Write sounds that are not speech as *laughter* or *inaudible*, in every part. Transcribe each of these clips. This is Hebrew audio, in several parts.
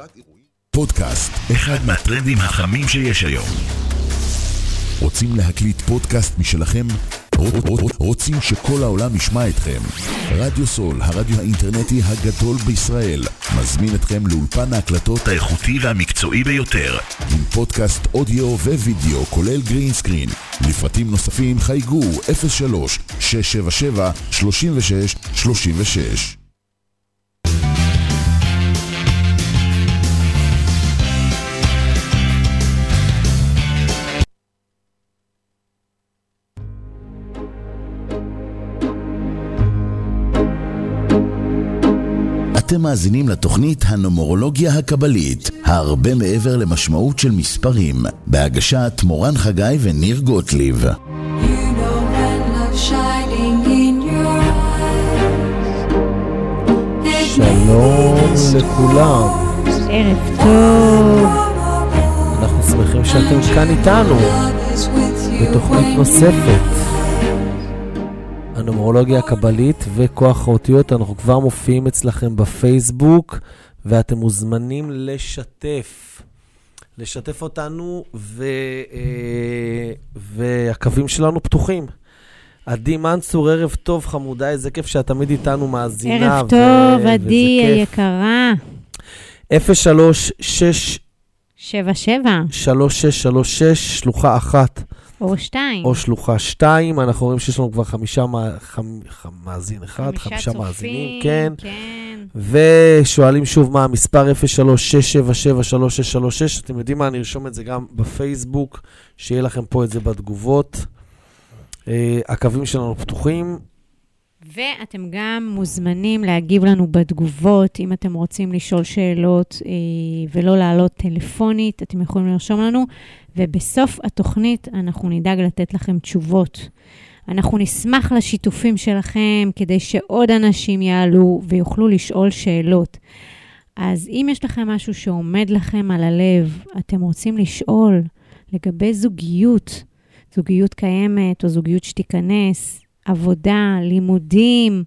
סדרת אירועים... פודקאסט, אחד מהטרנדים החמים שיש היום. רוצים להקליט פודקאסט משלכם? רוצים שכל העולם ישמע אתכם? רדיו סול, הרדיו האינטרנטי הגדול בישראל, מזמין אתכם לאולפן ההקלטות האיכותי והמקצועי ביותר, עם פודקאסט אודיו ווידאו, כולל green screen. לפרטים נוספים חייגו 03 677 36 36 אתם מאזינים לתוכנית הנומרולוגיה הקבלית, הרבה מעבר למשמעות של מספרים, בהגשת מורן חגי וניר גוטליב. שלום לכולם. ערב טוב. אנחנו שמחים שאתם כאן איתנו בתוכנית נוספת. הנומרולוגיה הקבלית וכוח האותיות, אנחנו כבר מופיעים אצלכם בפייסבוק, ואתם מוזמנים לשתף. לשתף אותנו, ו, אה, והקווים שלנו פתוחים. עדי מנצור, ערב טוב, חמודה, איזה כיף שאת תמיד איתנו מאזינה. ערב טוב, עדי היקרה. 036... 77. 3636, שלוחה אחת. או שתיים. או שלוחה שתיים. אנחנו רואים שיש לנו כבר חמישה מאזין אחד, חמישה, חמישה צופים, מאזינים. כן. כן. ושואלים שוב מה המספר 03-677-3636. אתם יודעים מה, נרשום את זה גם בפייסבוק, שיהיה לכם פה את זה בתגובות. Uh, הקווים שלנו פתוחים. ואתם גם מוזמנים להגיב לנו בתגובות, אם אתם רוצים לשאול שאלות אה, ולא לעלות טלפונית, אתם יכולים לרשום לנו, ובסוף התוכנית אנחנו נדאג לתת לכם תשובות. אנחנו נשמח לשיתופים שלכם כדי שעוד אנשים יעלו ויוכלו לשאול שאלות. אז אם יש לכם משהו שעומד לכם על הלב, אתם רוצים לשאול לגבי זוגיות, זוגיות קיימת או זוגיות שתיכנס, עבודה, לימודים,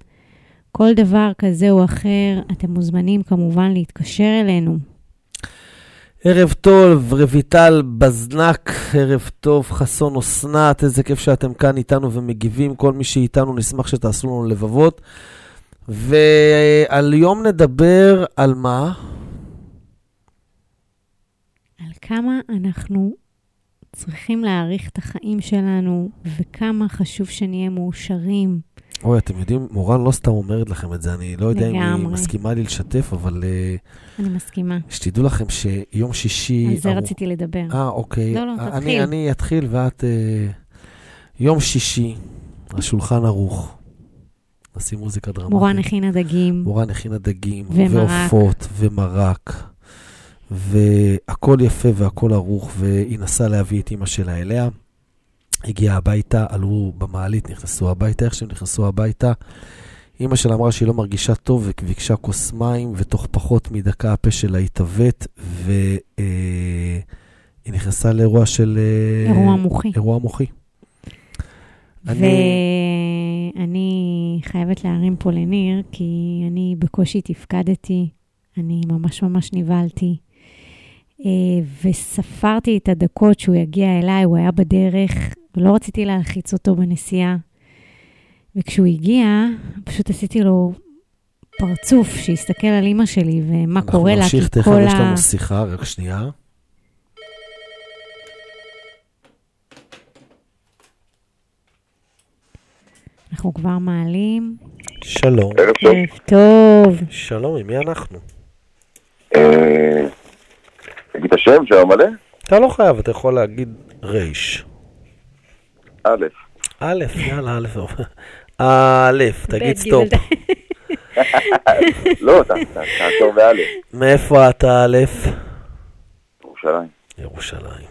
כל דבר כזה או אחר, אתם מוזמנים כמובן להתקשר אלינו. ערב טוב, רויטל בזנק, ערב טוב, חסון אסנת, איזה כיף שאתם כאן איתנו ומגיבים. כל מי שאיתנו, נשמח שתעשו לנו לבבות. והיום נדבר על מה? על כמה אנחנו צריכים להעריך את החיים שלנו, וכמה חשוב שנהיה מאושרים. אוי, אתם יודעים, מורן לא סתם אומרת לכם את זה, אני לא יודע לגמרי. אם היא מסכימה לי לשתף, אבל... אה, אני מסכימה. שתדעו לכם שיום שישי... על זה ארוך... רציתי לדבר. אה, אוקיי. לא, לא, תתחיל. אני, אני אתחיל ואת... אה, יום שישי, השולחן ערוך. נשים מוזיקה דרמטית. מורן הכינה דגים. מורן הכינה דגים. ומרק. ועופות, ומרק. והכל יפה והכל ערוך, והיא נסעה להביא את אימא שלה אליה. הגיעה הביתה, עלו במעלית, נכנסו הביתה, איך שהם נכנסו הביתה, אימא שלה אמרה שהיא לא מרגישה טוב וביקשה כוס מים, ותוך פחות מדקה הפה שלה התעוות, והיא אה, נכנסה לאירוע של... אה, אירוע מוחי. אירוע מוחי. ואני חייבת להרים פה לניר, כי אני בקושי תפקדתי, אני ממש ממש נבהלתי. אה, וספרתי את הדקות שהוא יגיע אליי, הוא היה בדרך, ולא רציתי להלחיץ אותו בנסיעה. וכשהוא הגיע, פשוט עשיתי לו פרצוף שיסתכל על אימא שלי ומה קורה לה, כי כל ה... אנחנו נמשיך, תכף יש לנו שיחה, רק שנייה. אנחנו כבר מעלים. שלום. ערב טוב. ערב טוב. שלום, עם מי אנחנו? אה, תגיד את השם, שם מלא? אתה לא חייב, אתה יכול להגיד רייש. א'. א', יאללה, א'. א', תגיד סטופ. *laughs* לא, תעצור באלף. מאיפה אתה א'? ירושלים. ירושלים.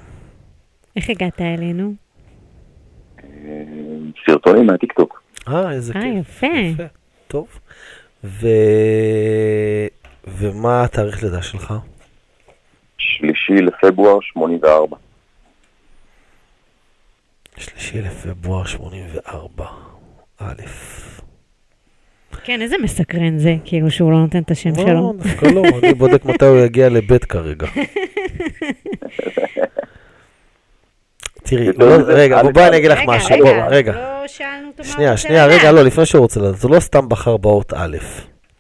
איך הגעת אלינו? אה, סרטונים מהטיקטוק. אה, איזה כיף. אה, יפה. טוב. ומה התאריך לידה שלך? שלישי לפברואר 84. שלישי לפברואר 84, א'. כן, איזה מסקרן זה, כאילו שהוא לא נותן את השם לא, שלו. דווקא לא, אני בודק מתי הוא יגיע לבית כרגע. *laughs* תראי, לא, רגע, בואי אני אגיד לך משהו, רגע, רגע. לא שאלנו אותו מה הוא שנייה, רוצה שנייה, לדעת. רגע, לא, לפני שהוא רוצה לדעת, זה לא סתם בחר באות א'.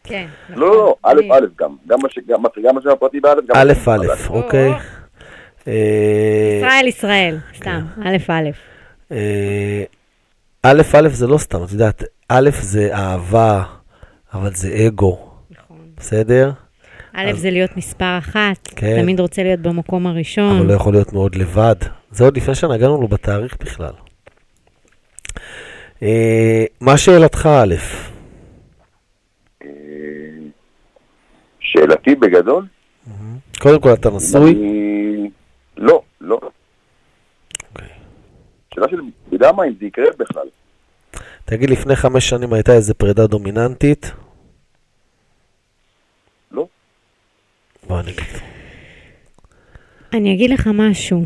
כן, נכון. לא, לא, א', א', גם. גם הש- גם גם השם הפרטי באלף, גם... א', א'. אוקיי. או. אה, ישראל, ישראל, סתם, א', א'. אה, א', א', זה לא סתם, את יודעת, א', זה אהבה, אבל זה אגו, נכון. בסדר? א', אז- זה להיות מספר אחת. כן. תמיד רוצה להיות במקום הראשון. אבל לא יכול להיות מאוד לבד. זה עוד לפני שנגענו לו בתאריך בכלל. אה, מה שאלתך, א'? אה, שאלתי בגדול? קודם כל, אתה נשוי? אני- לא, לא. אוקיי. שאלה של, אתה יודע מה, אם זה יקרה בכלל. תגיד, לפני חמש שנים הייתה איזה פרידה דומיננטית? לא. בוא אני אגיד. אני אגיד לך משהו.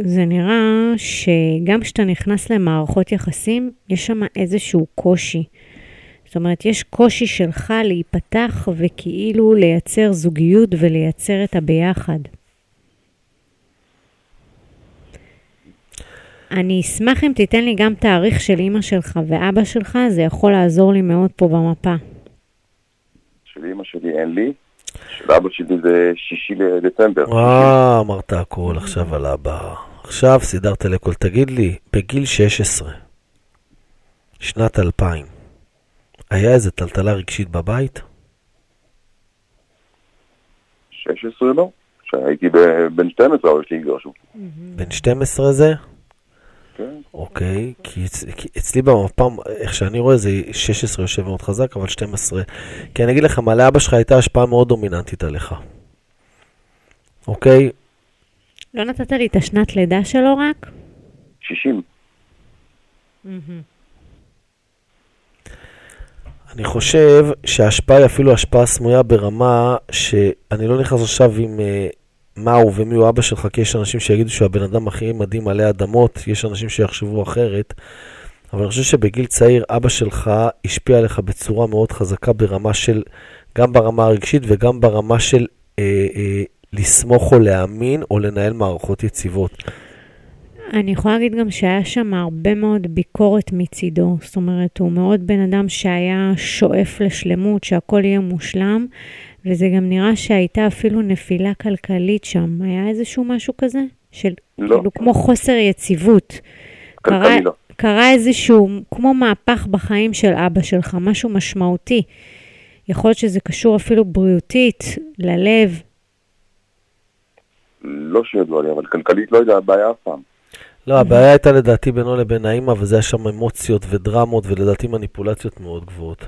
זה נראה שגם כשאתה נכנס למערכות יחסים, יש שם איזשהו קושי. זאת אומרת, יש קושי שלך להיפתח וכאילו לייצר זוגיות ולייצר את הביחד. אני אשמח אם תיתן לי גם תאריך של אימא שלך ואבא שלך, זה יכול לעזור לי מאוד פה במפה. של אמא שלי אין לי, של אבא שלי זה שישי לדצמבר. אה, אמרת הכל עכשיו על אבא. עכשיו סידרת לכל. תגיד לי, בגיל 16, שנת 2000, היה איזה טלטלה רגשית בבית? 16 לא. כשהייתי בן 12, אבל שלי התגרשו. בן 12 זה? כן. אוקיי, כי, אצ, כי אצלי במפה, איך שאני רואה, זה 16 יושב מאוד חזק, אבל 12. כי אני אגיד לך, מה לאבא שלך הייתה השפעה מאוד דומיננטית עליך. אוקיי? לא נתת לי את השנת לידה שלו רק? 60. אני חושב שההשפעה היא אפילו השפעה סמויה ברמה שאני לא נכנס עכשיו עם אה, מה הוא ומי הוא אבא שלך, כי יש אנשים שיגידו שהבן אדם הכי מדהים עלי אדמות, יש אנשים שיחשבו אחרת, אבל אני חושב שבגיל צעיר אבא שלך השפיע עליך בצורה מאוד חזקה ברמה של, גם ברמה הרגשית וגם ברמה של אה, אה, לסמוך או להאמין או לנהל מערכות יציבות. אני יכולה להגיד גם שהיה שם הרבה מאוד ביקורת מצידו. זאת אומרת, הוא מאוד בן אדם שהיה שואף לשלמות, שהכל יהיה מושלם, וזה גם נראה שהייתה אפילו נפילה כלכלית שם. היה איזשהו משהו כזה? של לא. כאילו כמו חוסר יציבות. קרה, לא. קרה איזשהו, כמו מהפך בחיים של אבא שלך, משהו משמעותי. יכול להיות שזה קשור אפילו בריאותית, ללב. לא שידוע לי, אבל כלכלית לא יודע, בעיה אף פעם. לא, הבעיה הייתה לדעתי בינו לבין האימא, וזה היה שם אמוציות ודרמות, ולדעתי מניפולציות מאוד גבוהות.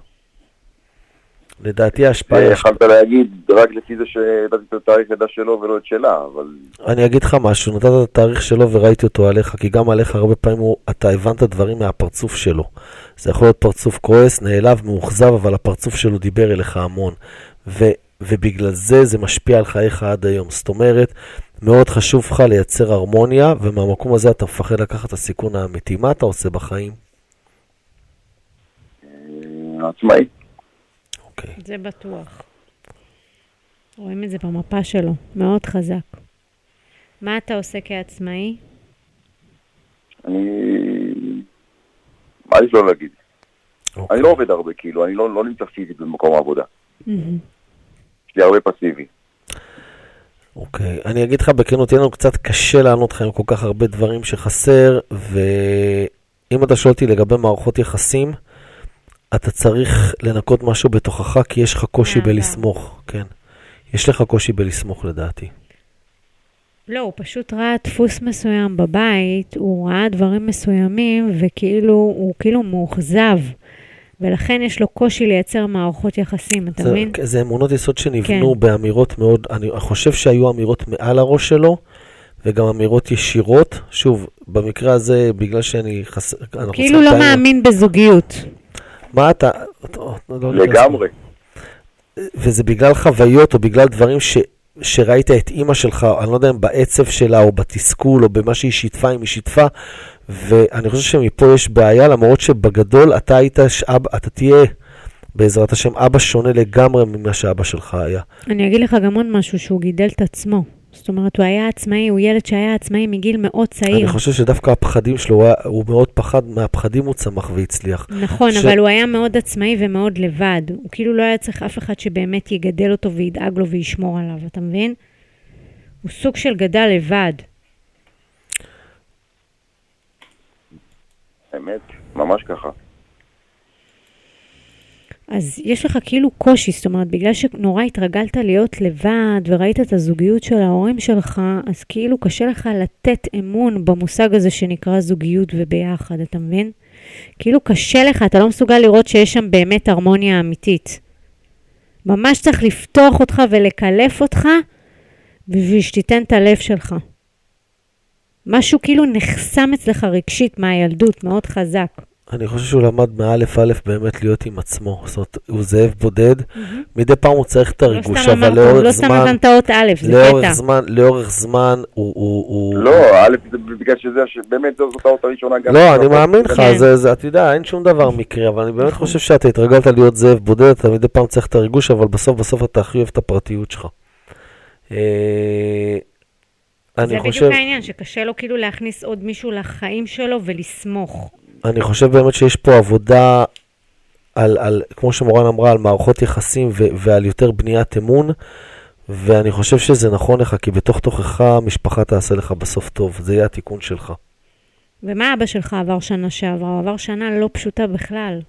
לדעתי ההשפעה היא... יכלת להגיד רק לפי זה שידעתי את התאריך לידה שלו ולא את שלה, אבל אני אגיד לך משהו, נתת את התאריך שלו וראיתי אותו עליך, כי גם עליך הרבה פעמים הוא, אתה הבנת דברים מהפרצוף שלו. זה יכול להיות פרצוף כועס, נעלב, מאוכזב, אבל הפרצוף שלו דיבר אליך המון. ו, ובגלל זה זה משפיע על חייך עד היום. זאת אומרת, מאוד חשוב לך לייצר הרמוניה, ומהמקום הזה אתה מפחד לקחת את הסיכון האמיתי. מה אתה עושה בחיים? אה, עצמאי. אוקיי. זה בטוח. רואים את זה במפה שלו, מאוד חזק. מה אתה עושה כעצמאי? אני... מעדיף לא להגיד. אוקיי. אני לא עובד הרבה, כאילו, אני לא לא נמצא פיזית במקום העבודה. מהמם. יש לי הרבה פסיבי. אוקיי, אני אגיד לך בכנות, יהיה לנו קצת קשה לענות לך עם כל כך הרבה דברים שחסר, ואם אתה שואל אותי לגבי מערכות יחסים, אתה צריך לנקות משהו בתוכך, כי יש לך קושי אהבה. בלסמוך, כן. יש לך קושי בלסמוך לדעתי. לא, הוא פשוט ראה דפוס מסוים בבית, הוא ראה דברים מסוימים, וכאילו, הוא כאילו מאוכזב. ולכן יש לו קושי לייצר מערכות יחסים, אתה זה, מבין? זה אמונות יסוד שנבנו כן. באמירות מאוד, אני חושב שהיו אמירות מעל הראש שלו, וגם אמירות ישירות. שוב, במקרה הזה, בגלל שאני חסר... כאילו לא מאמין בזוגיות. מה אתה... אתה- לא לגמרי. וזה בגלל חוויות או בגלל דברים ש, שראית את אימא שלך, אני לא יודע אם בעצב שלה או בתסכול או במה שהיא שיתפה, אם היא שיתפה, ואני חושב שמפה יש בעיה, למרות שבגדול אתה היית, שאב, אתה תהיה, בעזרת השם, אבא שונה לגמרי ממה שאבא שלך היה. אני אגיד לך גם עוד משהו, שהוא גידל את עצמו. זאת אומרת, הוא היה עצמאי, הוא ילד שהיה עצמאי מגיל מאוד צעיר. אני חושב שדווקא הפחדים שלו, הוא, היה, הוא מאוד פחד, מהפחדים הוא צמח והצליח. נכון, ש- אבל הוא היה מאוד עצמאי ומאוד לבד. הוא כאילו לא היה צריך אף אחד שבאמת יגדל אותו וידאג לו וישמור עליו, אתה מבין? הוא סוג של גדל לבד. אמת, ממש ככה. אז יש לך כאילו קושי, זאת אומרת, בגלל שנורא התרגלת להיות לבד וראית את הזוגיות של ההורים שלך, אז כאילו קשה לך לתת אמון במושג הזה שנקרא זוגיות וביחד, אתה מבין? כאילו קשה לך, אתה לא מסוגל לראות שיש שם באמת הרמוניה אמיתית. ממש צריך לפתוח אותך ולקלף אותך בשביל שתיתן את הלב שלך. משהו כאילו נחסם אצלך רגשית מהילדות, מאוד חזק. אני חושב שהוא למד מאלף אלף באמת להיות עם עצמו. זאת אומרת, הוא זאב בודד, מדי פעם הוא צריך את לא הריגוש, אבל לאורך לא סתם זמן, נתן את האות א', זה לאורך קטע. זמן, לאורך זמן, הוא... הוא, הוא... לא, א', זה בגלל שזה, באמת זו- זאת האות הראשונה גם. לא, אני מאמין לך, כן. זה, זה, אתה יודע, אין שום דבר מקרי, אבל אני באמת נכון. חושב שאתה התרגלת להיות זאב בודד, אתה מדי פעם צריך את הריגוש, אבל בסוף בסוף אתה הכי אוהב את הפרטיות שלך. אה, זה אני בדיוק חושב, העניין, שקשה לו כאילו להכניס עוד מישהו לחיים שלו ולסמוך. אני חושב באמת שיש פה עבודה על, על כמו שמורן אמרה, על מערכות יחסים ו, ועל יותר בניית אמון, ואני חושב שזה נכון לך, כי בתוך תוכך המשפחה תעשה לך בסוף טוב, זה יהיה התיקון שלך. ומה אבא שלך עבר שנה שעברה? הוא עבר שנה לא פשוטה בכלל.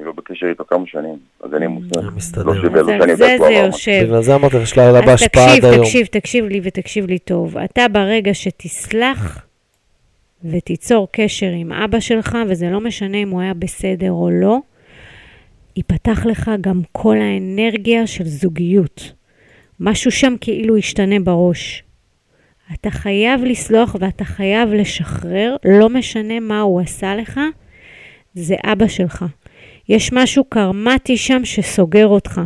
אני לא בקשר איתו כמה שנים, אז אין לי מושג. זה מסתדר. לא זה זה יושב. בגלל זה אמרתי לך, יש לה בהשפעה תקשיב, עד היום. תקשיב, תקשיב לי ותקשיב לי טוב. אתה ברגע שתסלח ותיצור קשר עם אבא שלך, וזה לא משנה אם הוא היה בסדר או לא, ייפתח לך גם כל האנרגיה של זוגיות. משהו שם כאילו ישתנה בראש. אתה חייב לסלוח ואתה חייב לשחרר, לא משנה מה הוא עשה לך, זה אבא שלך. יש משהו קרמטי שם שסוגר אותך,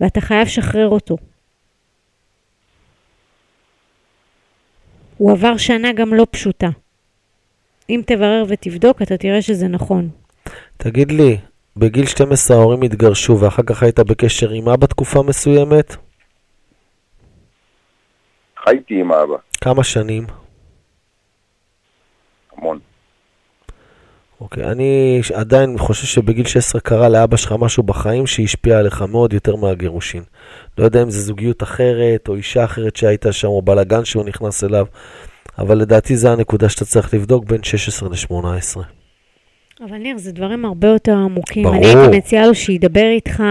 ואתה חייב לשחרר אותו. הוא עבר שנה גם לא פשוטה. אם תברר ותבדוק, אתה תראה שזה נכון. תגיד לי, בגיל 12 ההורים התגרשו ואחר כך היית בקשר עם אבא תקופה מסוימת? חייתי עם האבא, כמה שנים? המון. אוקיי, אני עדיין חושב שבגיל 16 קרה לאבא שלך משהו בחיים שהשפיע עליך מאוד יותר מהגירושין. לא יודע אם זה זוגיות אחרת, או אישה אחרת שהייתה שם, או בלאגן שהוא נכנס אליו, אבל לדעתי זה הנקודה שאתה צריך לבדוק בין 16 ל-18. אבל ניר, זה דברים הרבה יותר עמוקים. ברור. אני הייתי מציעה לו שידבר איתך,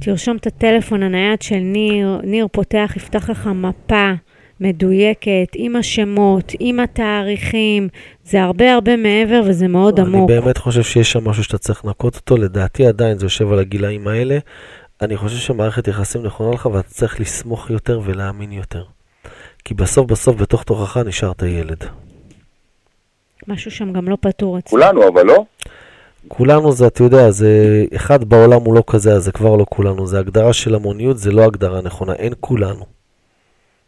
תרשום את הטלפון הנייד של ניר, ניר פותח, יפתח לך מפה מדויקת, עם השמות, עם התאריכים. זה הרבה הרבה מעבר וזה מאוד אני עמוק. באמת חושב שיש שם משהו שאתה צריך לנקות אותו, לדעתי עדיין זה יושב על הגילאים האלה. אני חושב שמערכת יחסים נכונה לך ואתה צריך לסמוך יותר ולהאמין יותר. כי בסוף בסוף בתוך תוכך נשארת ילד. משהו שם גם לא פתור אצלו. כולנו, אבל לא? כולנו זה, אתה יודע, זה אחד בעולם הוא לא כזה, אז זה כבר לא כולנו. זה הגדרה של המוניות, זה לא הגדרה נכונה, אין כולנו.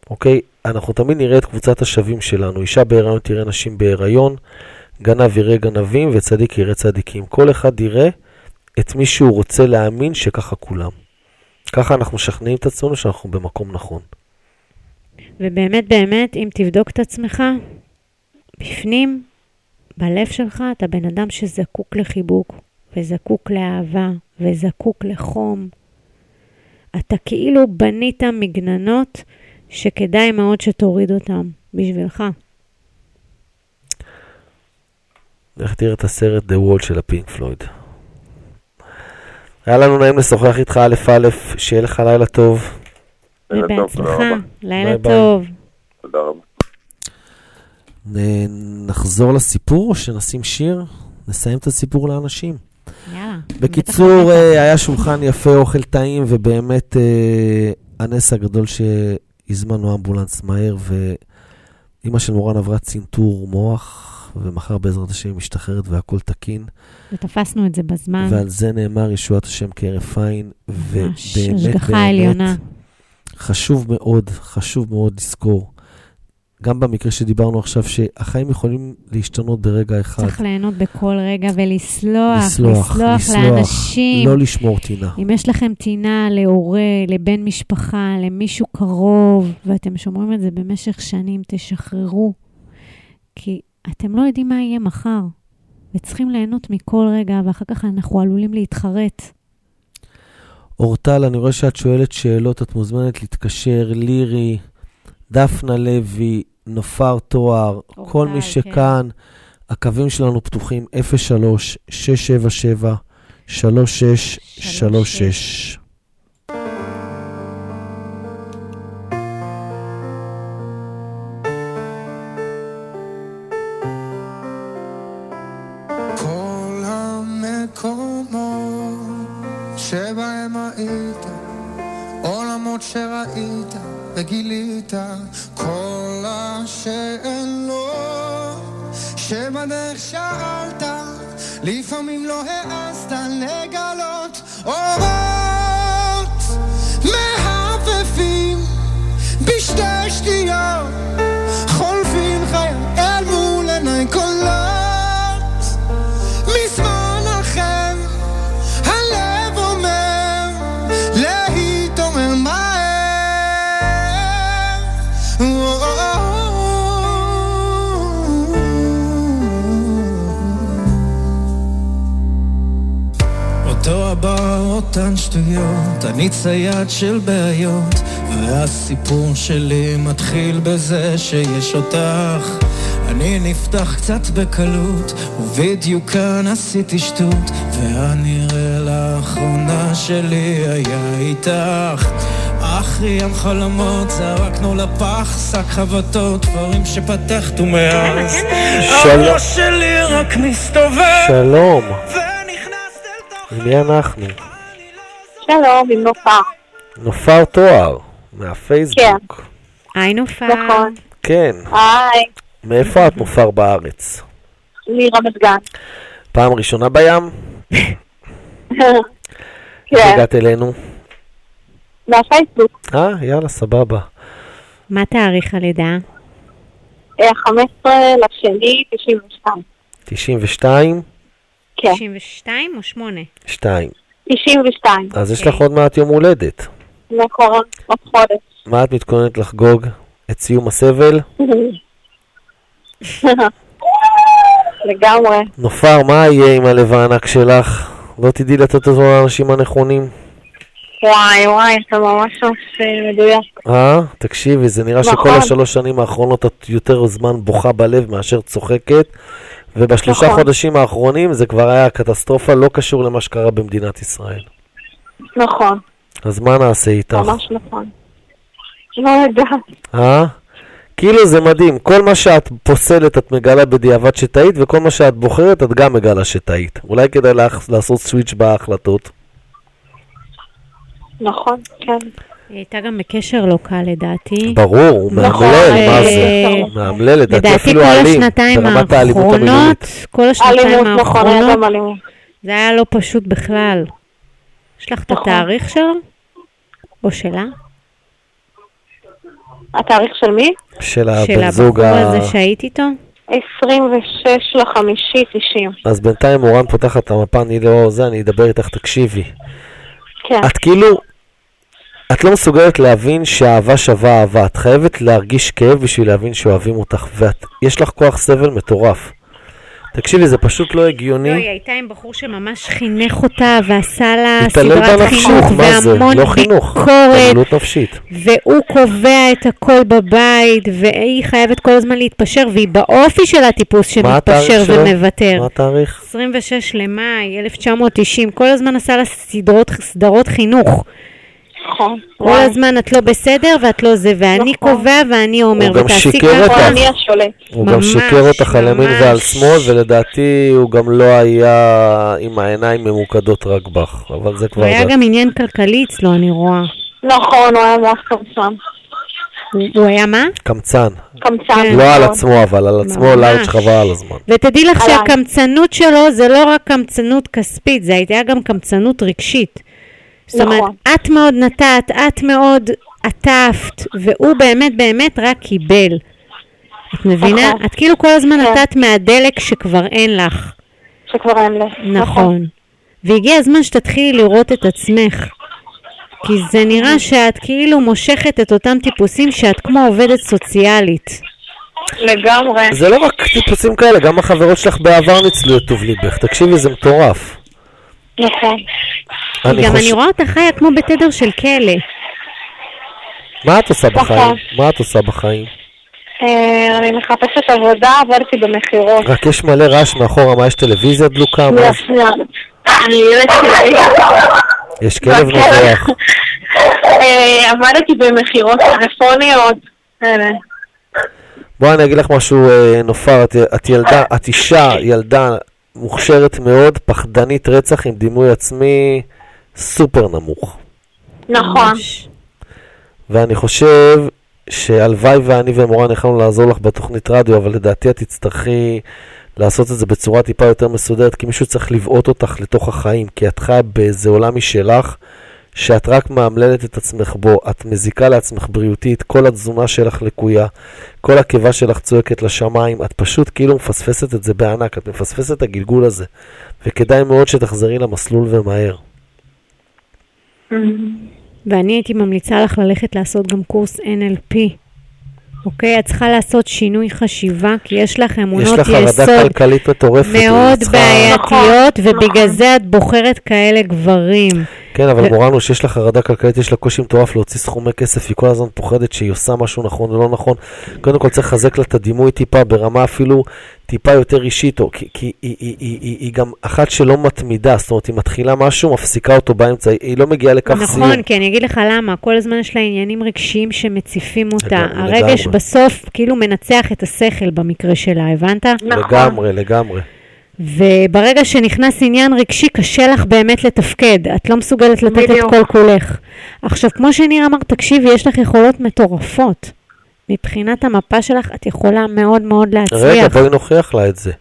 אוקיי? אנחנו תמיד נראה את קבוצת השווים שלנו. אישה בהיריון תראה נשים בהיריון, גנב יראה גנבים וצדיק יראה צדיקים. כל אחד יראה את מי שהוא רוצה להאמין שככה כולם. ככה אנחנו משכנעים את עצמנו שאנחנו במקום נכון. ובאמת באמת, אם תבדוק את עצמך, בפנים, בלב שלך, אתה בן אדם שזקוק לחיבוק, וזקוק לאהבה, וזקוק לחום. אתה כאילו בנית מגננות שכדאי מאוד שתוריד אותם בשבילך. לך תראה את הסרט The Wall של הפינק פלויד. היה לנו נעים לשוחח איתך א' א', שיהיה לך לילה טוב. ובהצלחה. לילה. טוב. תודה רבה. נחזור לסיפור או שנשים שיר? נסיים את הסיפור לאנשים. יאללה. בקיצור, אה, היה שולחן יפה, אוכל טעים, ובאמת אה, הנס הגדול שהזמנו אמבולנס מהר, ואימא של מורן עברה צנתור מוח, ומחר בעזרת השם היא משתחררת והכל תקין. ותפסנו את זה בזמן. ועל זה נאמר ישועת השם כהרף עין, ובאמת, באמת. חשוב מאוד, חשוב מאוד לזכור, גם במקרה שדיברנו עכשיו, שהחיים יכולים להשתנות ברגע אחד. צריך ליהנות בכל רגע ולסלוח, לסלוח, לסלוח לסלוח, לאנשים. לא לשמור טינה. אם יש לכם טינה להורה, לבן משפחה, למישהו קרוב, ואתם שומרים את זה במשך שנים, תשחררו. כי אתם לא יודעים מה יהיה מחר, וצריכים ליהנות מכל רגע, ואחר כך אנחנו עלולים להתחרט. אורטל, אני רואה שאת שואלת שאלות, את מוזמנת להתקשר, לירי, דפנה לוי, נופר תואר, אורטל, כל מי כן. שכאן, כן. הקווים שלנו פתוחים 03 677 3636 לפעמים לא אני צייד של בעיות, והסיפור שלי מתחיל בזה שיש אותך. אני נפתח קצת בקלות, ובדיוק כאן עשיתי שטות, והנראה לאחרונה שלי היה איתך. אחי ים חלומות, זרקנו לפח שק חבטות, דברים שפתחתו מאז. שלום. הראש שלי רק מסתובב, שלום. עם מי אנחנו? שלום, עם נופר. נופר תואר, מהפייסבוק. היי נופר. נכון. כן, היי, מאיפה את נופר בארץ? מרמת גן. פעם ראשונה בים? *laughs* כן, הגעת אלינו? מהפייסבוק. אה, יאללה, סבבה. מה תאריך הלידה? אה, 15 לשני, 92. 92? כן, 92 או 8? 2. 92. אז יש. לך עוד מעט יום הולדת. נכון, עוד חודש. מה את מתכוננת לחגוג? את סיום הסבל? *laughs* לגמרי. נופר, מה יהיה עם הלב הענק שלך? לא תדעי לתת אותו לאנשים הנכונים? וואי, וואי, אתה ממש ממש אה, מדויק. אה? תקשיבי, זה נראה שכל נכון. השלוש שנים האחרונות את יותר זמן בוכה בלב מאשר צוחקת, ובשלושה נכון. חודשים האחרונים זה כבר היה קטסטרופה, לא קשור למה שקרה במדינת ישראל. נכון, אז מה נעשה איתך? ממש נכון. לא יודעת. אה? כאילו זה מדהים, כל מה שאת פוסלת את מגלה בדיעבד שטעית, וכל מה שאת בוחרת את גם מגלה שטעית. אולי כדאי לך לעשות סוויץ' בהחלטות. נכון, כן. היא הייתה גם בקשר לא קל לדעתי. ברור, הוא נכון, מאמלל, מה אה, זה? מאמלל, לדעתי אפילו כל אלים, ברמת האלימות האחרונות, המילולית. כל השנתיים נכון, האחרונות. זה היה לא פשוט בכלל. יש לך את נכון. התאריך שלו? או שלה? התאריך של מי? של של הבן זוג הבחור ה... הזה שהיית איתו? 26 לחמישי 90. אז בינתיים מורן פותחת את המפה, אני לא זה, אני אדבר איתך, תקשיבי. כן, את כאילו, את לא מסוגלת להבין שאהבה שווה אהבה. את חייבת להרגיש כאב בשביל להבין שאוהבים אותך, ויש לך כוח סבל מטורף. תקשיבי, זה פשוט לא לא, הגיוני. היא הייתה עם בחור שממש חינך אותה ועשה לה סדרת חינוך? והמון לא חינוך, ביקורת, התעללות נפשית. והוא קובע את הכל בבית, והיא חייבת כל הזמן להתפשר, והיא באופי של הטיפוס שמתפשר? ומוותר. מה התאריך? 26 למאי 1990, כל הזמן עשה לה סדרות, סדרות חינוך. נכון. כל. הזמן את לא בסדר ואת לא זה, ואני נכון. קובע ואני אומר, הוא גם ותעשי שיקר ככה. אני השולט. הוא גם שיקר אותך על ימין. ועל שמאל, ולדעתי הוא גם לא היה עם העיניים ממוקדות רק בך, אבל זה כבר... הוא היה. גם עניין כלכלי אצלו, אני רואה. נכון, הוא היה מאוד קמצן. הוא- היה מה? קמצן. קמצן. כן. לא על. עצמו, אבל על עצמו. לארג' חבל על הזמן. ותדעי לך. שהקמצנות שלו זה לא רק קמצנות כספית, זה הייתה גם קמצנות רגשית. זאת אומרת, נכון. את מאוד נתת, את מאוד עטפת, והוא באמת באמת רק קיבל. את מבינה? נכון. את כאילו כל הזמן כן. נתת מהדלק שכבר אין לך. שכבר אין לי. נכון. והגיע הזמן שתתחילי לראות את עצמך. כי זה נראה שאת כאילו מושכת את אותם טיפוסים שאת כמו עובדת סוציאלית. לגמרי. זה לא רק טיפוסים כאלה, גם החברות שלך בעבר ניצלו את טוב ליבך. תקשיבי, זה מטורף. נכון. גם חושב- אני רואה אותך חיה כמו בתדר של כלא. מה את עושה נכון. בחיים? מה את עושה בחיים? אה, אני מחפשת עבודה, עבדתי במכירות. רק יש מלא רעש מאחורה, מה יש טלוויזיה דלוקה? מה שנייה, יש? שנייה. אני שלי. יש כלב. נובח. אה, עבדתי במכירות טלפוניות. בואי אני אגיד לך משהו, אה, נופר, את ילדה, את אישה, ילדה מוכשרת מאוד, פחדנית רצח עם דימוי עצמי סופר נמוך. נכון. ואני חושב שהלוואי ואני ומורן יכולנו לעזור לך בתוכנית רדיו, אבל לדעתי את תצטרכי לעשות את זה בצורה טיפה יותר מסודרת, כי מישהו צריך לבעוט אותך לתוך החיים, כי את חיה באיזה עולם משלך, שאת רק מאמללת את עצמך בו, את מזיקה לעצמך בריאותית, כל התזונה שלך לקויה, כל הקיבה שלך צועקת לשמיים, את פשוט כאילו מפספסת את זה בענק, את מפספסת את הגלגול הזה, וכדאי מאוד שתחזרי למסלול ומהר. ואני הייתי ממליצה לך ללכת לעשות גם קורס NLP. אוקיי? את צריכה לעשות שינוי חשיבה, כי יש לך יש אמונות לך חרדה יסוד כלכלית מטורפת. מאוד צריכה- בעייתיות, נכון. ובגלל זה את בוחרת כאלה גברים. כן, אבל ו- מורנו, שיש לה חרדה כלכלית, יש לה קושי מטורף להוציא סכומי כסף, היא כל הזמן פוחדת שהיא עושה משהו נכון או לא נכון. קודם כל צריך לחזק לה את הדימוי טיפה, ברמה אפילו טיפה יותר אישית, או, כי, כי היא, היא, היא, היא, היא גם אחת שלא מתמידה, זאת אומרת, היא מתחילה משהו, מפסיקה אותו באמצע, היא- היא לא מגיעה לכף סיום. נכון, כי אני אגיד לך למה, כל הזמן יש לה עניינים רגשיים שמציפים אותה. לגמרי, הרגש לגמרי. בסוף כאילו מנצח את השכל במקרה שלה, הבנת? נכון. לגמרי, לגמרי. וברגע שנכנס עניין רגשי, קשה לך באמת לתפקד. את לא מסוגלת לתת את בדיוק. כל כולך. עכשיו, כמו שניר אמר, תקשיבי, יש לך יכולות מטורפות. מבחינת המפה שלך, את יכולה מאוד מאוד להצליח. רגע, בואי נוכיח לה את זה.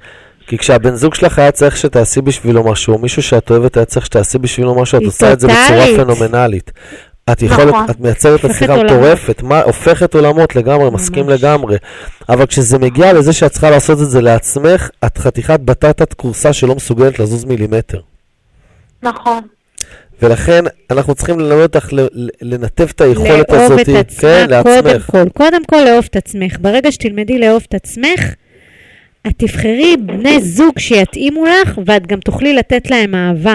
כי כשהבן זוג שלך היה צריך שתעשי בשבילו משהו, או מישהו שאת אוהבת היה צריך שתעשי בשבילו משהו, את עושה את זה בצורה. פנומנלית. את יכולת, נכון. את מייצרת הצליחה. מטורפת, מה, הופכת עולמות לגמרי, מסכים ממש. לגמרי. אבל כשזה מגיע לזה שאת צריכה לעשות את זה לעצמך, את חתיכת בטטת כורסה שלא מסוגלת לזוז מילימטר. נכון. ולכן אנחנו צריכים ללמד אותך לנתב את היכולת לאהוב הזאת, את עצמך, כן, קודם לעצמך. כל. קודם כל לאהוב את עצמך. ברגע שתלמדי לאהוב את עצמך, את תבחרי בני זוג שיתאימו לך, ואת גם תוכלי לתת להם אהבה.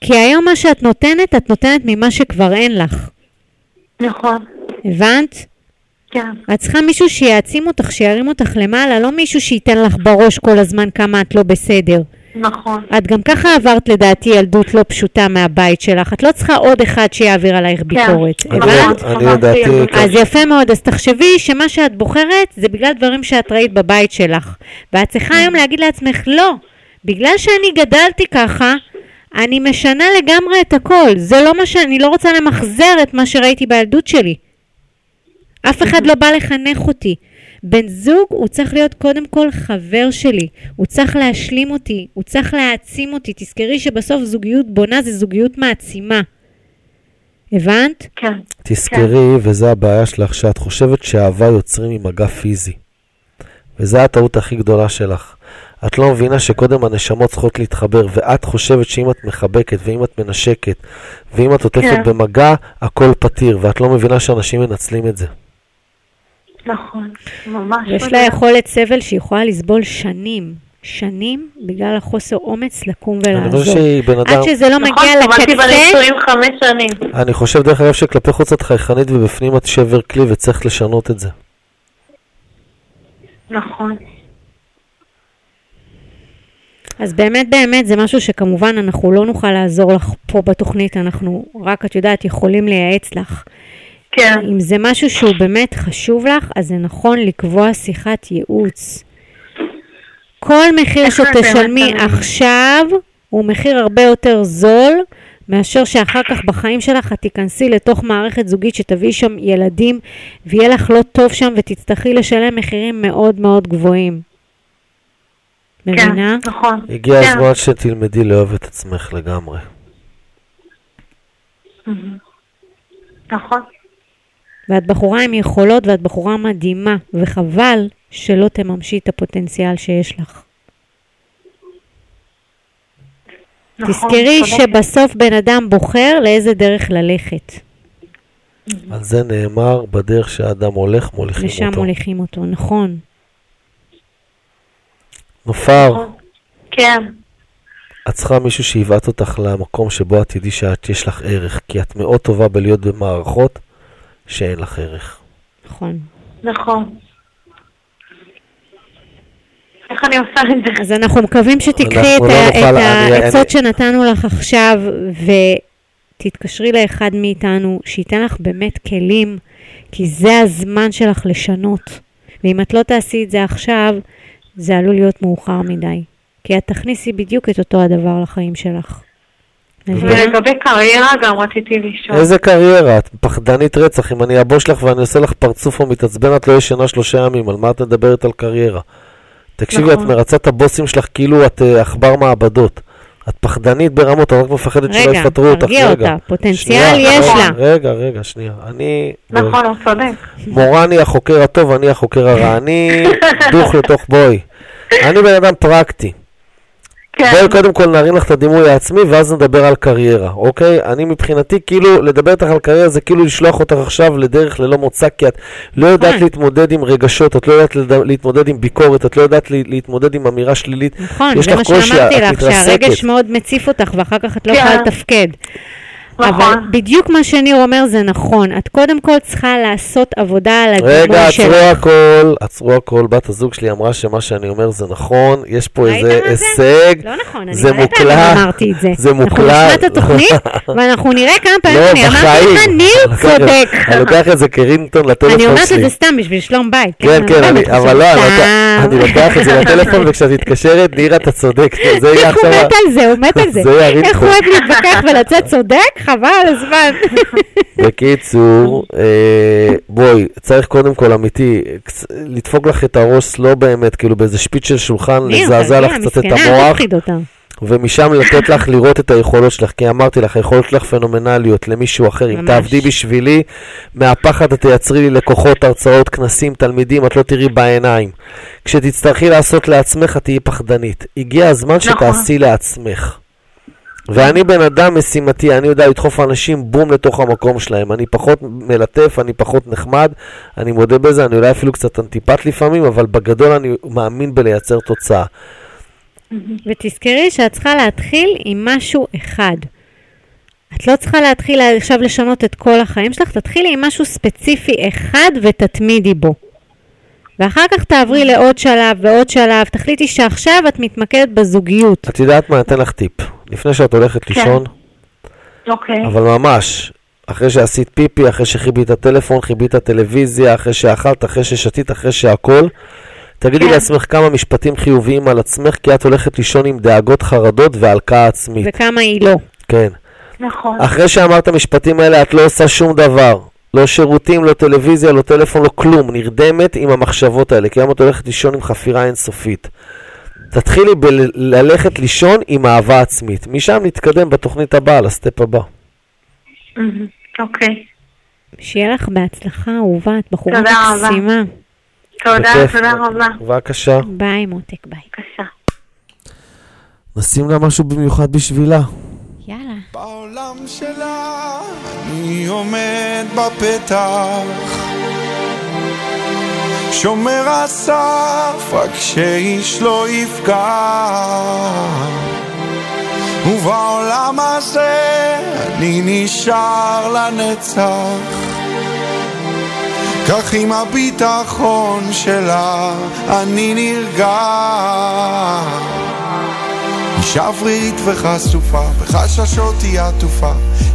כי היום מה שאת נותנת, את נותנת ממה שכבר אין לך. נכון. הבנת? כן. את צריכה מישהו שיעצים אותך, שירים אותך למעלה, לא מישהו שייתן לך בראש כל הזמן כמה את לא בסדר. נכון. את גם ככה עברת לדעתי ילדות לא פשוטה מהבית שלך, את לא צריכה עוד אחד שיעביר עלייך ביקורת, אני- הבנת? אני נכון, לדעתי. כן. אז יפה מאוד, אז תחשבי שמה שאת בוחרת זה בגלל דברים שאת ראית בבית שלך. ואת צריכה היום להגיד לעצמך, לא, בגלל שאני גדלתי ככה, אני משנה לגמרי את הכל. זה לא מה שאני לא רוצה למחזר את מה שראיתי בילדות שלי. אף אחד לא בא לחנך אותי. בן זוג הוא צריך להיות קודם כל חבר שלי, הוא צריך להשלים אותי, הוא צריך להעצים אותי. תזכרי שבסוף זוגיות בונה זה זוגיות מעצימה. הבנת? כן. תזכרי, וזו הבעיה שלך, שאת חושבת שאהבה יוצרים עם מגע פיזי. וזו הטעות הכי גדולה שלך. את לא מבינה שקודם הנשמות צריכות להתחבר, ואת חושבת שאם את מחבקת, ואם את מנשקת, ואם את עוטפת כן. במגע, הכל פתיר, ואת לא מבינה שאנשים מנצלים את זה. נכון. ממש. ויש לה יכולת סבל שהיא יכולה לסבול שנים, שנים, בגלל החוסר אומץ לקום אני חושב ולעזור. שהיא בן אדם, עד שזה לא נכון, מגיע סבלתי לקצה, בנישואים חמש שנים. אני חושב דרך אגב שכלפי חוץ את חייכנית ובפנים את שבר כלי וצריך לשנות את זה. נכון. אז באמת באמת זה משהו שכמובן אנחנו לא נוכל לעזור לך פה בתוכנית, אנחנו רק, את יודעת, יכולים לייעץ לך. כן. אם זה משהו שהוא באמת חשוב לך, אז זה נכון לקבוע שיחת ייעוץ. כל מחיר שתשלמי? עכשיו הוא מחיר הרבה יותר זול מאשר שאחר כך בחיים שלך את תיכנסי לתוך מערכת זוגית שתביאי שם ילדים ויהיה לך לא טוב שם ותצטרכי לשלם מחירים מאוד מאוד גבוהים. מבינה? כן, נכון. הגיע כן. הזמן שתלמדי לאהוב את עצמך לגמרי. נכון. ואת בחורה עם יכולות ואת בחורה מדהימה, וחבל שלא תממשי את הפוטנציאל שיש לך. נכון, תזכרי צודקת. שבסוף בן אדם בוחר לאיזה דרך ללכת. על זה נאמר, בדרך שהאדם הולך, מוליכים לשם אותו. מוליכים אותו, נכון. נופר. כן, את צריכה מישהו שיבעט אותך למקום שבו את תדעי שיש לך ערך, כי את מאוד טובה בלהיות במערכות שאין לך ערך. נכון. נכון. איך אני עושה את זה? אז אנחנו מקווים שתיקחי אנחנו את, לא את העצות שנתנו לך עכשיו ותתקשרי לאחד מאיתנו שייתן לך באמת כלים, כי זה הזמן שלך לשנות. ואם את לא תעשי את זה עכשיו, זה עלול להיות מאוחר מדי. כי את תכניסי בדיוק את אותו הדבר לחיים שלך. ולגבי קריירה גם רציתי לשאול. איזה קריירה? את פחדנית רצח. אם אני אבוש לך ואני עושה לך פרצוף או מתעצבן, את לא ישנה שלושה ימים. על מה את מדברת על קריירה? תקשיבי, את נכון. מרצה את הבוסים שלך כאילו את אה, עכבר מעבדות. את פחדנית ברמות, את רק מפחדת שלא יפטרו אותך. תרגיע רגע. אותה. פוטנציאל יש רגע, לה. רגע, רגע, שנייה. אני... נכון, הוא צודק. מורני החוקר הטוב, אני החוקר הרע. אני דוך לתוך בואי. אני בן אדם פרקטי. כן, בואי קודם כל נרים לך את הדימוי העצמי ואז נדבר על קריירה, אוקיי? אני מבחינתי, כאילו, לדבר איתך על קריירה זה כאילו לשלוח אותך עכשיו לדרך ללא מוצא, כי את לא יודעת נכון. להתמודד עם רגשות, את לא יודעת להתמודד עם ביקורת, את לא יודעת לה- להתמודד עם אמירה שלילית. נכון, זה מה שאמרתי לך. שהרגש מאוד מציף אותך ואחר כך את לא כן. יכולה לתפקד. אבל נכון. בדיוק מה שניר אומר זה נכון. את קודם כל צריכה לעשות עבודה על רגע, הדימוי עצרו שלך. הכל, עצרו הכל. בת הזוג שלי אמרה שמה שאני אומר זה נכון, יש פה איזה? הישג. לא נכון, אני זה מלא פעמים מוקלט, אמרתי את זה. זה אנחנו מוקלט. נשמע את התוכנית, *laughs* ואנחנו נראה כמה פעמים לא, אני אמרתי. לך, ניר אני צודק. אני לוקח את זה כרינגטון לטלפון אני שלי. אומרת את זה סתם בשביל שלום בית. כן, כן, אני, באמת אבל לא, אני לוקח-. אני את זה *laughs* לטלפון, וכשאת מתקשרת, נירה, אתה צודק. זה יהיה איך הוא. מת על זה, הוא מת על זה. איך. הוא אוהב להתווכח ולצאת צודק? חבל הזמן. *laughs* בקיצור, אה, בואי, צריך קודם כל אמיתי, לדפוק לך את הראש לא באמת, כאילו באיזה שפיץ של שולחן, לזעזע לך קצת את המוח. ומשם לתת לך לראות את היכולות שלך, כי אמרתי לך, היכולות שלך פנומנליות למישהו אחר. אם ממש. תעבדי בשבילי, מהפחד את תייצרי לי לקוחות, הרצאות, כנסים, תלמידים, את לא תראי בעיניים. כשתצטרכי לעשות לעצמך, את תהיי פחדנית. הגיע הזמן נכון. שתעשי לעצמך. ואני בן אדם משימתי, אני יודע לדחוף אנשים בום לתוך המקום שלהם. אני פחות מלטף, אני פחות נחמד, אני מודה בזה, אני אולי אפילו קצת אנטיפט לפעמים, אבל בגדול אני מאמין בלייצר תוצאה. ותזכרי שאת צריכה להתחיל עם משהו אחד. את לא צריכה להתחיל עכשיו לשנות את כל החיים שלך, תתחילי עם משהו ספציפי אחד ותתמידי בו. ואחר כך תעברי לעוד שלב ועוד שלב, תחליטי שעכשיו את מתמקדת בזוגיות. את יודעת מה? אתן לך טיפ. לפני שאת הולכת כן. לישון, אוקיי. אבל ממש, אחרי שעשית פיפי, אחרי שחיבית טלפון, חיבית טלוויזיה, אחרי שאכלת, אחרי ששתית, אחרי שהכל, תגידי כן. לעצמך כמה משפטים חיוביים על עצמך, כי את הולכת לישון עם דאגות, חרדות והלקאה עצמית. וכמה היא לא. כן. נכון. אחרי שאמרת המשפטים האלה, את לא עושה שום דבר. לא שירותים, לא טלוויזיה, לא טלפון, לא כלום. נרדמת עם המחשבות האלה, כי היום את הולכת לישון עם חפירה אינסופית. תתחילי בללכת לישון עם אהבה עצמית. משם נתקדם בתוכנית הבאה, לסטפ הבא. מהמם. אוקיי. שיהיה לך בהצלחה, אהובה, את בחורה תודה רבה. מקסימה. תודה. תודה רבה. בבקשה. ביי מותק, ביי. בבקשה. נשים לה משהו במיוחד בשבילה. בעולם שלה אני עומד בפתח? שומר הסף רק שאיש לא יפגע. ובעולם הזה אני נשאר לנצח. כך עם הביטחון שלה אני נרגע אישה אוורירית וחשופה, בחששות היא עטופה,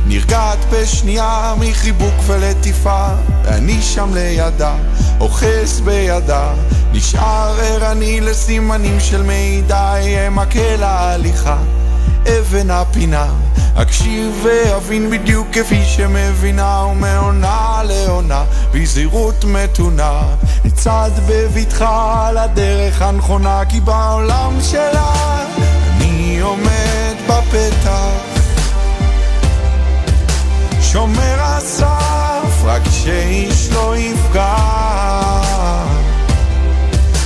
נרגעת בשנייה מחיבוק ולטיפה, ואני שם לידה, אוחז בידה, נשאר ערני לסימנים של מידע, אהיה מקל ההליכה, אבן הפינה, אקשיב ואבין בדיוק כפי שמבינה, ומעונה לעונה, בזהירות מתונה, נצעד בבטחה על הדרך הנכונה, כי בעולם שלה עומד בפתח. שומר הסף רק שאיש לא יפגע.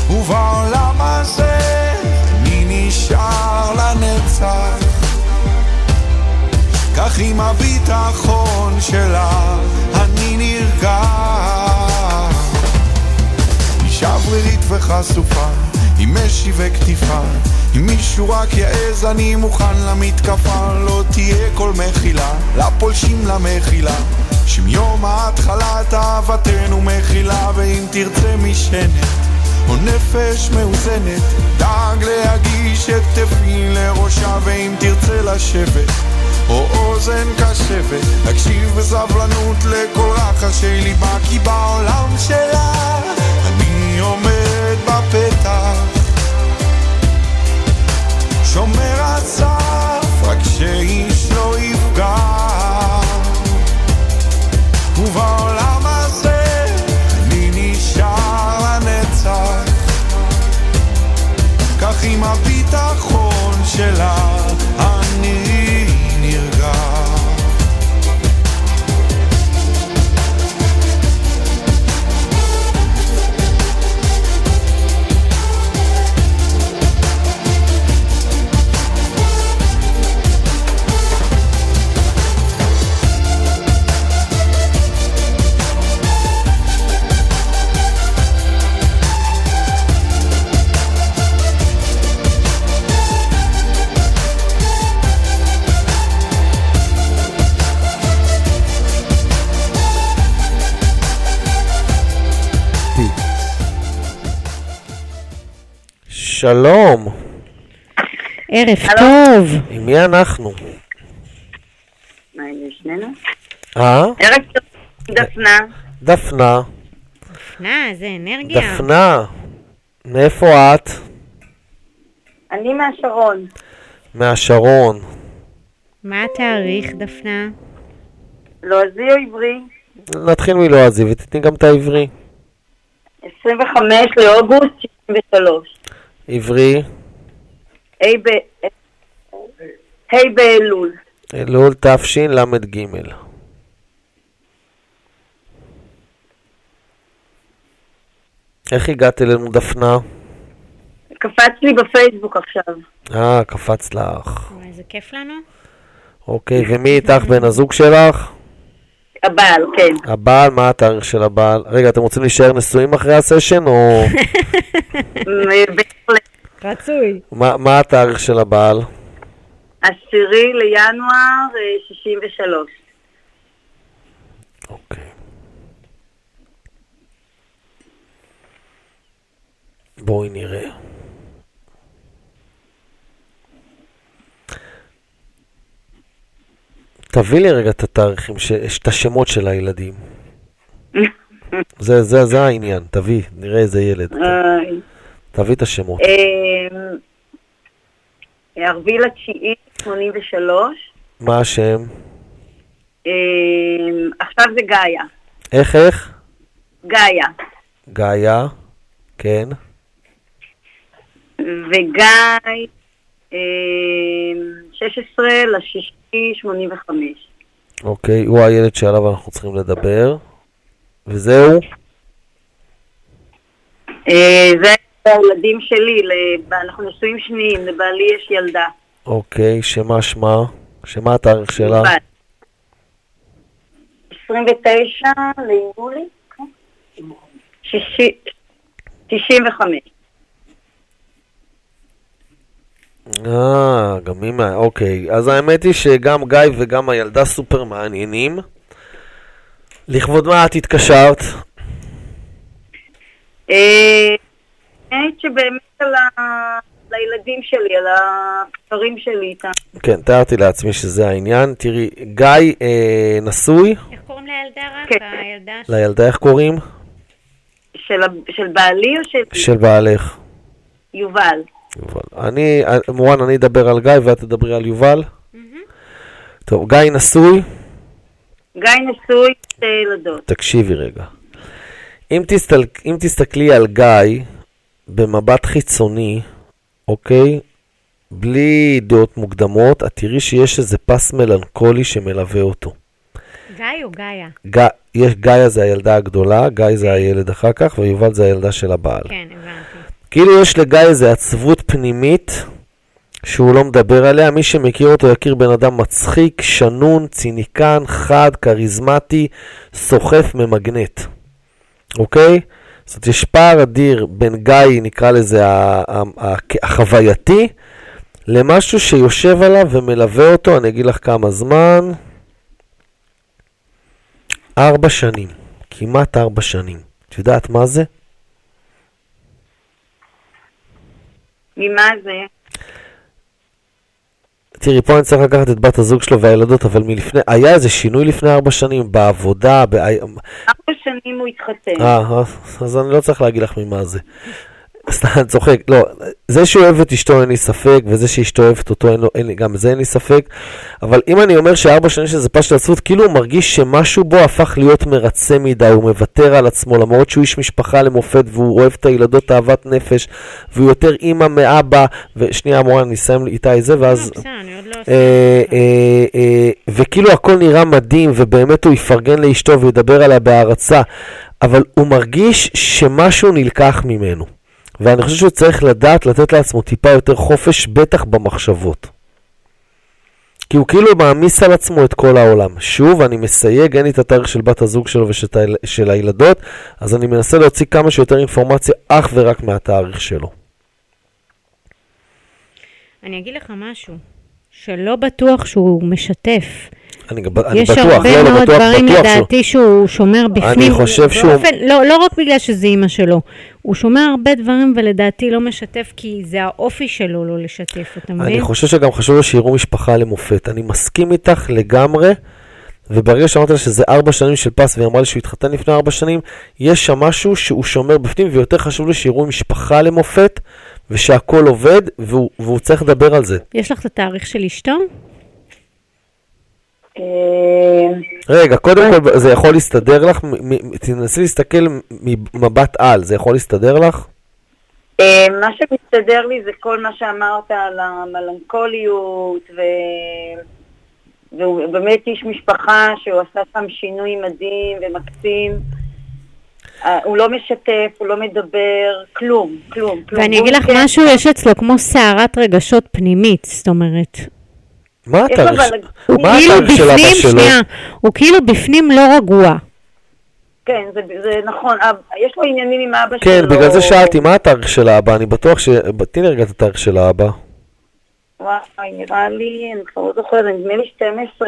ובעולם הזה מי נשאר לנצח. כך עם הביטחון שלה אני נרגע. אישה ברירית וחשופה. משי וכתיפה, אם מישהו רק יעז אני מוכן למתקפה, לא תהיה כל מחילה, לפולשים למחילה. שמיום ההתחלת אהבתנו מכילה, ואם תרצה משענת או נפש מאוזנת, דאג להגיש את תפי לראשה, ואם תרצה לשבת או אוזן קשבת, להקשיב בסבלנות לכל רחשי ליבה, כי בעולם שלה אני עומד בפתח, שומר הסף, רק שאיש לא יפגע. ובעולם הזה אני נשאר לנצח, כך עם הביטחון שלה אני שלום, ערב טוב. עם מי אנחנו? מה, עם שנינו? אה? ערב טוב, דפנה. דפנה. דפנה, איזה אנרגיה. דפנה, מאיפה את? אני מהשרון. מהשרון. מה התאריך, דפנה? לועזי או עברי? נתחיל מלועזי ותתני גם את העברי. 25 לאוגוסט 63. עברי, ה' באלול. אלול תשל"ג. איך הגעת אלינו דפנה? קפץ לי בפייסבוק עכשיו. אה, קפץ לך. וואי, איזה כיף לנו. אוקיי, ומי איתך בן הזוג שלך? הבעל, כן. הבעל, מה התאריך של הבעל? רגע, אתם רוצים להישאר נשואים אחרי הסשן, או... *laughs* רצוי. מה, מה התאריך של הבעל? עשירי לינואר אה, 63. אוקיי. בואי נראה. תביא לי רגע את התאריכים. את השמות של הילדים. זה, זה, זה העניין, תביא, נראה איזה ילד. איי. תביא את השמות. אה, ערבי לתשיעי 83. מה השם? אה, עכשיו זה גאיה. איך, איך? גאיה. גאיה, כן. וגיא, אה, 16 לשישי 85. אוקיי, הוא הילד שעליו אנחנו צריכים לדבר. וזהו? אה, זה הילדים שלי, אנחנו נשואים שניים, לבעלי יש ילדה. אוקיי, שמה שמה? שמה התאריך שלה? בת. 29 ליולי, כן. שישי- 95. אה, גם מה... אוקיי. אז האמת היא שגם גיא וגם הילדה סופר מעניינים. לכבוד מה את התקשרת? אה, האמת שבאמת על ה- לילדים שלי, על הקשרים שלי איתם. כן, תיארתי לעצמי שזה העניין. תראי, גיא אה, נשוי, איך קוראים לילדה רק? כן. הילדה ש... לילדה איך קוראים? של, של בעלי או של של בעלך. יובל? יובל. אני, מורן, אני אדבר על גיא ואת תדברי על יובל. מהמם. טוב, גיא נשוי, גיא נשוי, שתי ילדות. תקשיבי רגע. אם, תסתל... אם תסתכלי על גיא במבט חיצוני, אוקיי? בלי דעות מוקדמות, את תראי שיש איזה פס מלנכולי שמלווה אותו. גיא או גאיה? ג... יש, גאיה זה הילדה הגדולה, גיא זה הילד אחר כך, ויובל זה הילדה של הבעל. כן, הבנתי. כאילו יש לגיא איזה עצבות פנימית שהוא לא מדבר עליה. מי שמכיר אותו יכיר בן אדם מצחיק, שנון, ציניקן, חד, כריזמטי, סוחף, ממגנט. אוקיי? זאת אומרת, יש פער אדיר בין גיא, נקרא לזה, החווייתי, למשהו שיושב עליו ומלווה אותו, אני אגיד לך כמה זמן. ארבע שנים. כמעט ארבע שנים. את יודעת מה זה? ממה זה? תראי, פה אני צריך לקחת את בת הזוג שלו והילדות, אבל מלפני, היה איזה שינוי לפני ארבע שנים בעבודה, ב... ארבע שנים הוא התחתן. אה, אז אני לא צריך להגיד לך ממה זה. סתם, צוחק. לא, זה שהוא אוהב את אשתו אין לי ספק, וזה שאשתו אוהבת אותו, אין לו, אין לי, גם בזה אין לי ספק. אבל אם אני אומר שארבע שנים שזה פשט עצבות, כאילו הוא מרגיש שמשהו בו הפך להיות מרצה מדי, הוא מוותר על עצמו, למרות שהוא איש משפחה למופת, והוא אוהב את הילדות אהבת נפש, והוא יותר אימא מאבא, ושנייה, אמורה, אני אסיים איתה את זה, ואז... עוד לא אה, עושה... אה, אה, וכאילו הכל נראה מדהים, ובאמת הוא יפרגן לאשתו וידבר עליה בהערצה, אבל הוא מרגיש שמשהו נלקח ממנו. ואני חושב שהוא צריך לדעת לתת לעצמו טיפה יותר חופש, בטח במחשבות. כי הוא כאילו מעמיס על עצמו את כל העולם. שוב, אני מסייג, אין לי את התאריך של בת הזוג שלו ושל הילדות, אז אני מנסה להוציא כמה שיותר אינפורמציה אך ורק מהתאריך שלו. אני אגיד לך משהו, שלא בטוח שהוא משתף. אני, אני יש בטוח, הרבה לא, לא מאוד בטוח, דברים בטוח שהוא... לדעתי שהוא שומר בפנים. חושב שהוא- באופן, לא, לא רק בגלל שזה אימא שלו, הוא שומר הרבה דברים ולדעתי לא משתף כי זה האופי שלו לא לשתף, אתה מבין? אני חושב שגם חשוב לו שיראו משפחה למופת. אני מסכים איתך לגמרי, וברגע שאמרת לה שזה ארבע שנים של פס, והיא אמרה לי שהוא התחתן לפני ארבע שנים, יש שם משהו שהוא שומר בפנים, ויותר חשוב לי שיראו משפחה למופת, ושהכול עובד, והוא, והוא צריך לדבר על זה. יש לך את התאריך של אשתו? אה, רגע, קודם כל, זה יכול להסתדר לך? תנסי להסתכל ממבט על, זה יכול להסתדר לך? אה, מה שמסתדר לי זה כל מה שאמרת על המלנכוליות, ו... והוא באמת איש משפחה שהוא עשה שם שינוי מדהים ומקסים. אה, הוא לא משתף, הוא לא מדבר, כלום, כלום, כלום. ואני אגיד לך כן- משהו, יש אצלו כמו סערת רגשות פנימית, זאת אומרת, מה מה כאילו של אבא בפנים, שלו? שנייה, הוא כאילו בפנים לא רגוע. כן, זה, זה נכון, אב, יש לו עניינים עם אבא כן, שלו. בגלל זה שאלתי, מה התאריך של האבא? אני בטוח ש... תני לי רגע את התאריך של האבא. וואי, נראה לי, אני כבר לא זוכרת, נדמה לי 12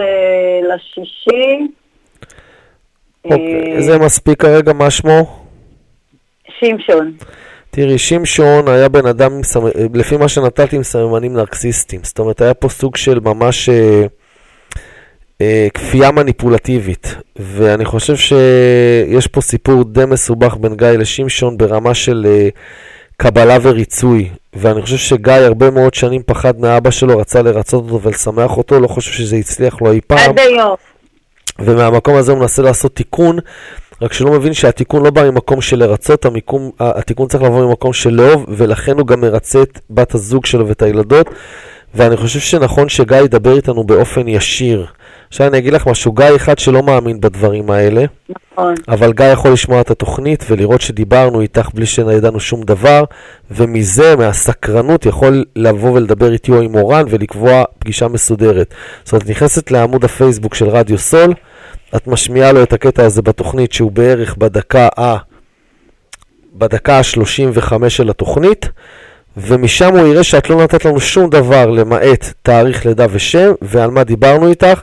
לשישי. אוקיי, אה, זה מספיק כרגע, מה שמו? שמשון. תראי, שמשון היה בן אדם, עם סמ... לפי מה שנתתי, עם סממנים נרקסיסטיים. זאת אומרת, היה פה סוג של ממש אה, אה, כפייה מניפולטיבית. ואני חושב שיש פה סיפור די מסובך בין גיא לשמשון ברמה של אה, קבלה וריצוי. ואני חושב שגיא הרבה מאוד שנים פחד מאבא שלו, רצה לרצות אותו ולשמח אותו, לא חושב שזה הצליח לו אי פעם. עד היום. ומהמקום הזה הוא מנסה לעשות תיקון, רק שלא מבין שהתיקון לא בא ממקום של לרצות, המיקום, התיקון צריך לבוא ממקום של לאהוב, ולכן הוא גם מרצה את בת הזוג שלו ואת הילדות, ואני חושב שנכון שגיא ידבר איתנו באופן ישיר. עכשיו אני אגיד לך משהו, גיא אחד שלא מאמין בדברים האלה, נכון. אבל גיא יכול לשמוע את התוכנית ולראות שדיברנו איתך בלי שידענו שום דבר, ומזה, מהסקרנות, יכול לבוא ולדבר איתי או עם אורן ולקבוע פגישה מסודרת. זאת אומרת, נכנסת לעמוד הפייסבוק של רדיו סול, את משמיעה לו את הקטע הזה בתוכנית שהוא בערך בדקה ה... בדקה ה-35 של התוכנית, ומשם הוא יראה שאת לא נתת לנו שום דבר למעט תאריך לידה ושם, ועל מה דיברנו איתך,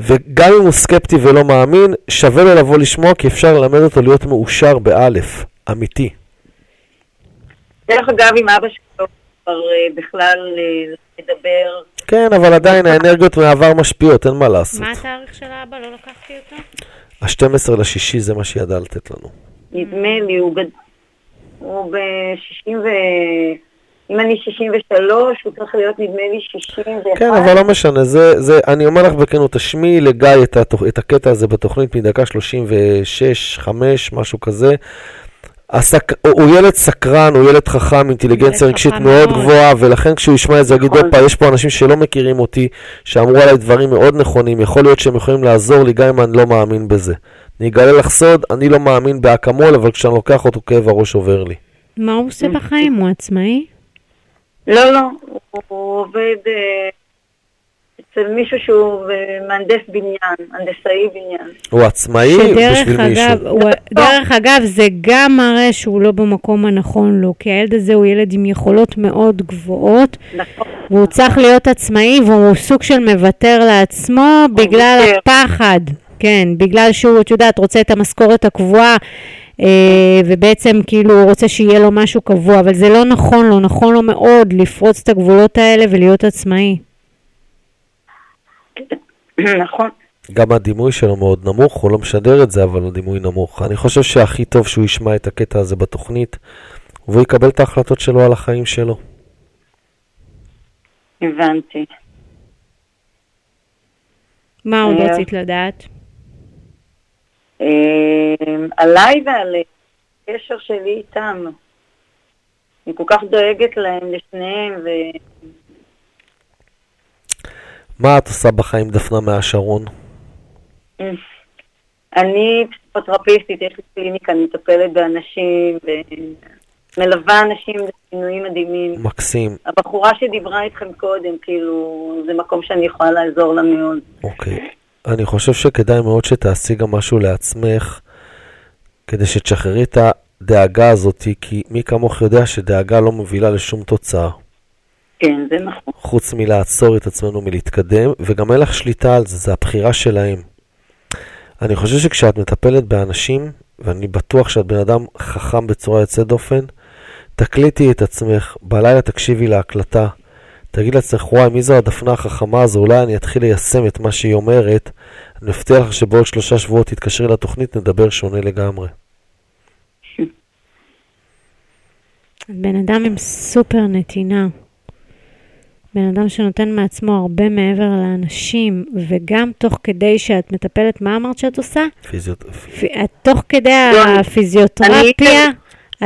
וגם אם הוא סקפטי ולא מאמין, שווה לו לבוא לשמוע, כי אפשר ללמד אותו להיות מאושר באלף, אמיתי. דרך אגב, עם אבא שלו כבר אה, בכלל אה, לדבר. כן, אבל עדיין האנרגיות מהעבר משפיעות, אין מה לעשות. מה התאריך של האבא? לא לקחתי אותו? ה-12 לשישי זה מה שידע לתת לנו. נדמה לי, הוא, גד... הוא ב-60 ו... אם אני 63, הוא צריך להיות נדמה לי 61. כן, אבל לא משנה, זה, זה, אני אומר לך בכנות, תשמיעי לגיא את, התוכ, את הקטע הזה בתוכנית מדקה 36, 5, משהו כזה. הסק... הוא ילד סקרן, הוא ילד חכם, אינטליגנציה ילד רגשית מאוד מאוד. גבוהה, ולכן כשהוא ישמע את זה, יגיד, נכון. הופה, יש פה אנשים שלא מכירים אותי, שאמרו עליי דברים מאוד נכונים, יכול להיות שהם יכולים לעזור לי גם אם אני לא מאמין בזה. אני אגלה לך סוד, אני לא מאמין באקמול, אבל כשאני לוקח אותו, כאב הראש עובר לי. מה הוא עושה בחיים? הוא עצמאי? לא, לא, עובד אצל מישהו שהוא אה, מהנדס בניין, הנדסאי בניין. הוא עצמאי בשביל אגב, מישהו. הוא, דרך אגב, זה גם מראה שהוא לא במקום הנכון לו, כי הילד הזה הוא ילד עם יכולות מאוד גבוהות, נכון. והוא צריך להיות עצמאי, והוא סוג של מוותר לעצמו בגלל ויתר. הפחד. כן, בגלל שהוא, את יודעת, רוצה את המשכורת הקבועה, אה, ובעצם כאילו הוא רוצה שיהיה לו משהו קבוע, אבל זה לא נכון לו, נכון לו מאוד לפרוץ את הגבולות האלה ולהיות עצמאי. *clears throat* נכון. גם הדימוי שלו מאוד נמוך, הוא לא משדר את זה, אבל הדימוי נמוך. אני חושב שהכי טוב שהוא ישמע את הקטע הזה בתוכנית, והוא יקבל את ההחלטות שלו על החיים שלו. הבנתי. מה עוד אה. רצית לדעת? אה, עליי ועל הקשר שלי איתם. אני כל כך דואגת להם, לשניהם, ו... מה את עושה בחיים, דפנה מהשרון? אני פסיכותרפיסטית, יש לי קליניקה, אני מטפלת באנשים, ומלווה אנשים לשינויים מדהימים. מקסים. הבחורה שדיברה איתכם קודם, כאילו, זה מקום שאני יכולה לעזור לה מאוד. אוקיי. אני חושב שכדאי מאוד שתעשי גם משהו לעצמך, כדי שתשחררי את הדאגה הזאת, כי מי כמוך יודע שדאגה לא מובילה לשום תוצאה, כן, זה נכון. חוץ מלעצור את עצמנו מלהתקדם, וגם אין לך שליטה על זה, זה הבחירה שלהם. אני חושב שכשאת מטפלת באנשים, ואני בטוח שאת בן אדם חכם בצורה יוצאת דופן, תקליטי את עצמך, בלילה תקשיבי להקלטה, תגיד לעצמך, וואי, מי זו הדפנה החכמה הזו? אולי אני אתחיל ליישם את מה שהיא אומרת. אני מבטיח לך שבעוד שלושה שבועות תתקשרי לתוכנית, נדבר שונה לגמרי. *laughs* בן אדם עם סופר נתינה. בן אדם שנותן מעצמו הרבה מעבר לאנשים, וגם תוך כדי שאת מטפלת, מה אמרת שאת עושה? פיזיות... פ- את תוך כדי לא, הפיזיותרפיה,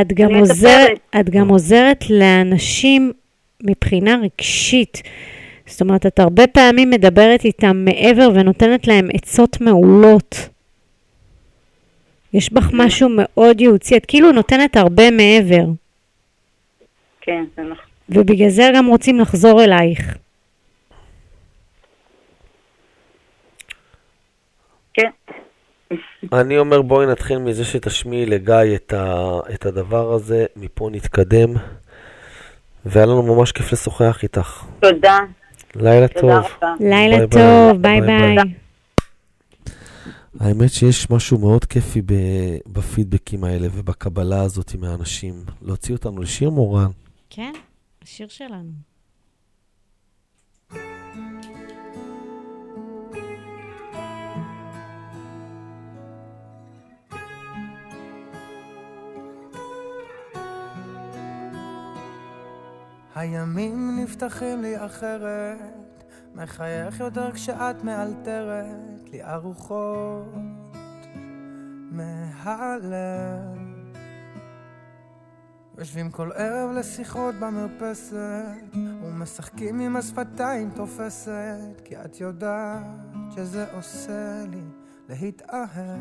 את גם מטפלת. את גם עוזרת לאנשים מבחינה רגשית. זאת אומרת, את הרבה פעמים מדברת איתם מעבר ונותנת להם עצות מעולות. יש בך משהו מאוד ייעוצי, את כאילו נותנת הרבה מעבר, כן, זה נכון. ובגלל זה גם רוצים לחזור אלייך. כן. אני אומר, בואי נתחיל מזה שתשמיעי לגיא את, ה... את הדבר הזה, מפה נתקדם, והיה לנו ממש כיף לשוחח איתך. תודה. לילה תודה טוב. רבה. לילה ביי טוב, ביי. ביי ביי ביי. האמת שיש משהו מאוד כיפי ב... בפידבקים האלה ובקבלה הזאת מהאנשים. להוציא אותנו לשיר מורן. כן, השיר שלנו. הימים נפתחים לי אחרת, מחייך יותר כשאת מאלתרת לי ארוחות מהלב. יושבים כל ערב לשיחות במרפסת, ומשחקים עם השפתיים תופסת, כי את יודעת שזה עושה לי להתאהב.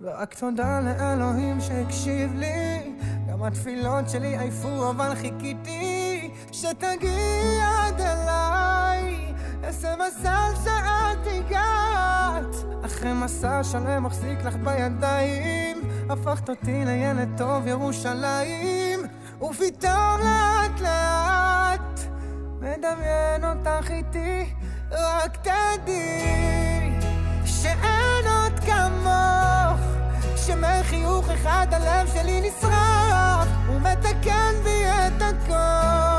ורק תודה לאלוהים שהקשיב לי גם התפילות שלי עייפו אבל חיכיתי שתגיעי עד אליי איזה מזל שאת הגעת אחרי מסע שלם מחזיק לך בידיים הפכת אותי לילד טוב ירושלים ופתאום לאט לאט מדמיין אותך איתי רק תדעי שאין עוד כמוך שמחיוך אחד הלב שלי נשרף ומתקן בי את הכל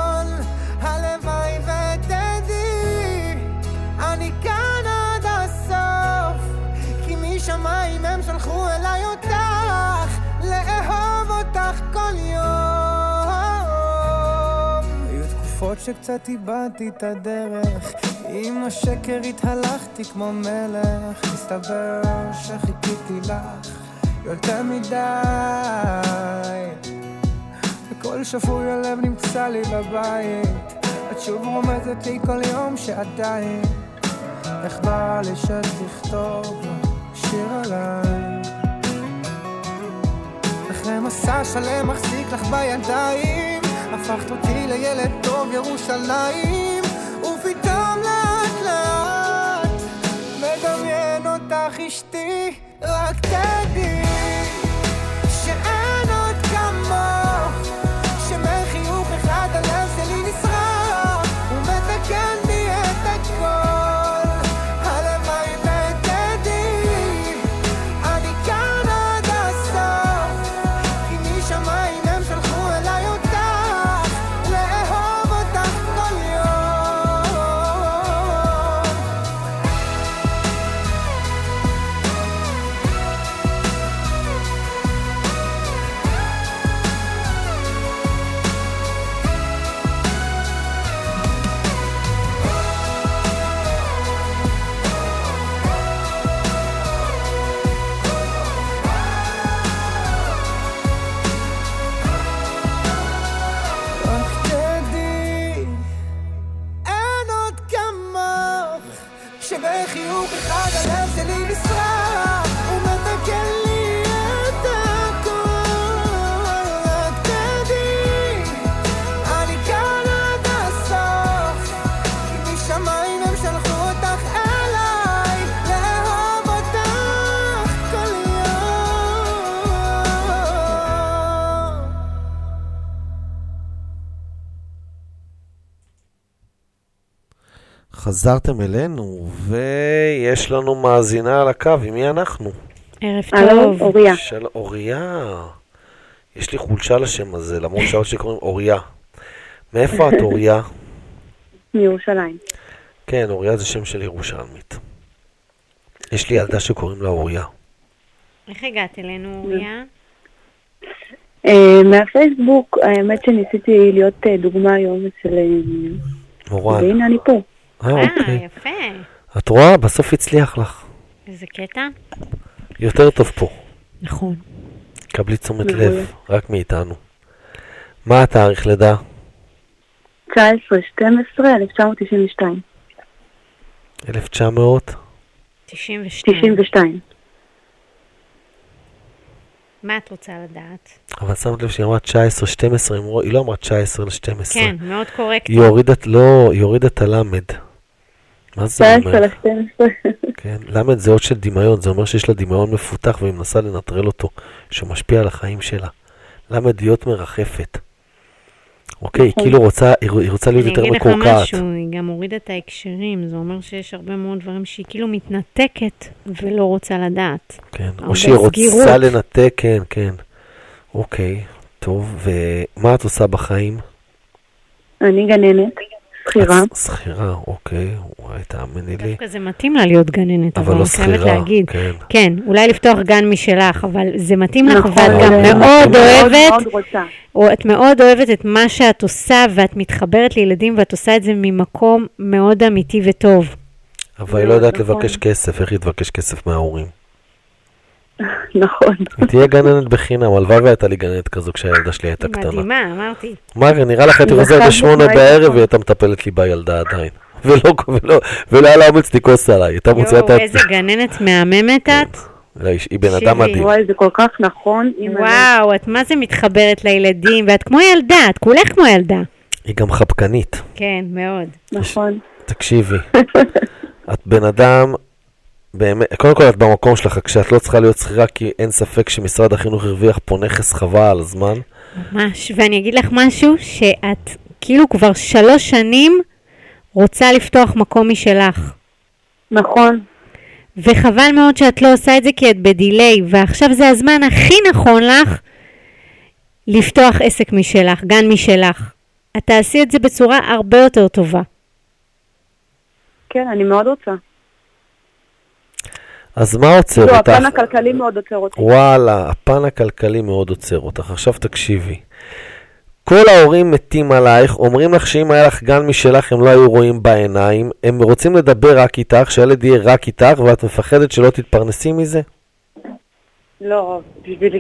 תקופות שקצת איבדתי את הדרך. עם השקר התהלכתי כמו מלך. מסתבר שחיכיתי לך יותר מדי. וכל שפוי הלב נמצא לי בבית. את שוב רומזת לי כל יום שעדיין איך בא לי שתכתוב שיר עליי. אחרי מסע שלם מחזיק לך בידיים הפכת אותי לילד טוב ירושלים, ופתאום לאט לאט מדמיין אותך אשתי, רק תדעי חזרתם אלינו, ויש לנו מאזינה על הקו, עם מי אנחנו? ערב טוב. אוריה. של אוריה. יש לי חולשה לשם הזה, למרות שהאוד שלי קוראים אוריה. מאיפה את אוריה? *laughs* מירושלים. כן, אוריה זה שם של ירושלמית. יש לי ילדה שקוראים לה אוריה. איך הגעת אלינו, אוריה? אה, מהפייסבוק, האמת שניסיתי להיות אה, דוגמה היום אצל... אה, מורן. והנה אני פה. אה, אה, אוקיי. יפה. את רואה? בסוף הצליח לך. איזה קטע? יותר טוב פה. נכון. קבלי תשומת. לב, רק מאיתנו. מה התאריך לידה? 19-12-1992. 1900? 92. 92. מה את רוצה לדעת? אבל שמת לב שהיא אמרה 19, 12, היא לא אמרה 19 ל-12. כן, מאוד קורקט. היא הורידה, את- לא, היא הורידה את הלמד. מה זה 19 אומר? ל-12. כן, למד זה אות של דמיון, זה אומר שיש לה דמיון מפותח והיא מנסה לנטרל אותו, שמשפיע על החיים שלה. למד להיות מרחפת. אוקיי, היא נכון. כאילו רוצה, היא רוצה להיות אני יותר אגיד לך מקורקעת. משהו, היא גם הורידה את ההקשרים, זה אומר שיש הרבה מאוד דברים שהיא כאילו מתנתקת ולא רוצה לדעת. כן, או שהיא רוצה. לנתק, כן, כן. אוקיי, טוב, ומה את עושה בחיים? אני גננת, שכירה. שכירה, אוקיי, וואי, תאמיני לי. דווקא זה מתאים לה להיות גננת, אבל לא אני חייבת שכירה, להגיד. כן. כן, אולי לפתוח גן משלך, אבל זה מתאים לך, נכון, ואת גם זה מאוד אוהבת, מאוד רוצה. או את מאוד אוהבת את מה שאת עושה, ואת מתחברת לילדים, ואת עושה את זה ממקום מאוד אמיתי וטוב. אבל היא לא יודעת נכון. לבקש כסף, איך היא תבקש כסף מההורים? *laughs* נכון. היא תהיה גננת בחינם, הלוואי והייתה לי גננת כזו כשהילדה שלי הייתה קטנה. מדהימה, אמרתי. מה, נראה לך הייתי אני חוזר בשמונה בערב. והיא הייתה מטפלת לי בילדה עדיין. ולא, ולא, ולא היה לה אומץ לכעוס עליי, הייתה מוציאה את ה... איזה גננת מהממת את. לא, היא- בן. אדם מדהים. וואי, זה כל כך נכון. וואו, את מה זה מתחברת לילדים, ואת כמו ילדה, את כולך כמו ילדה. היא גם חפקנית. כן, מאוד. נכון. תקשיבי, את בן אדם, באמת, קודם כל את במקום שלך, כשאת לא צריכה להיות שכירה, כי אין ספק שמשרד החינוך הרוויח פה נכס חבל על הזמן. ממש, ואני אגיד לך משהו, שאת כאילו כבר שלוש שנים רוצה לפתוח מקום משלך. נכון. וחבל מאוד שאת לא עושה את זה כי את בדיליי, ועכשיו זה הזמן הכי נכון לך לפתוח עסק משלך, גן משלך. את תעשי את זה בצורה הרבה יותר טובה. כן, אני מאוד רוצה. אז מה עוצר לא, אותך? הפן הכלכלי מאוד עוצר אותי. וואלה, הפן הכלכלי מאוד עוצר אותך. עכשיו תקשיבי. כל ההורים מתים עלייך, אומרים לך שאם היה לך גן משלך הם לא היו רואים בעיניים, הם רוצים לדבר רק איתך, שהילד יהיה רק איתך, ואת מפחדת שלא תתפרנסי מזה? לא, בשבילי...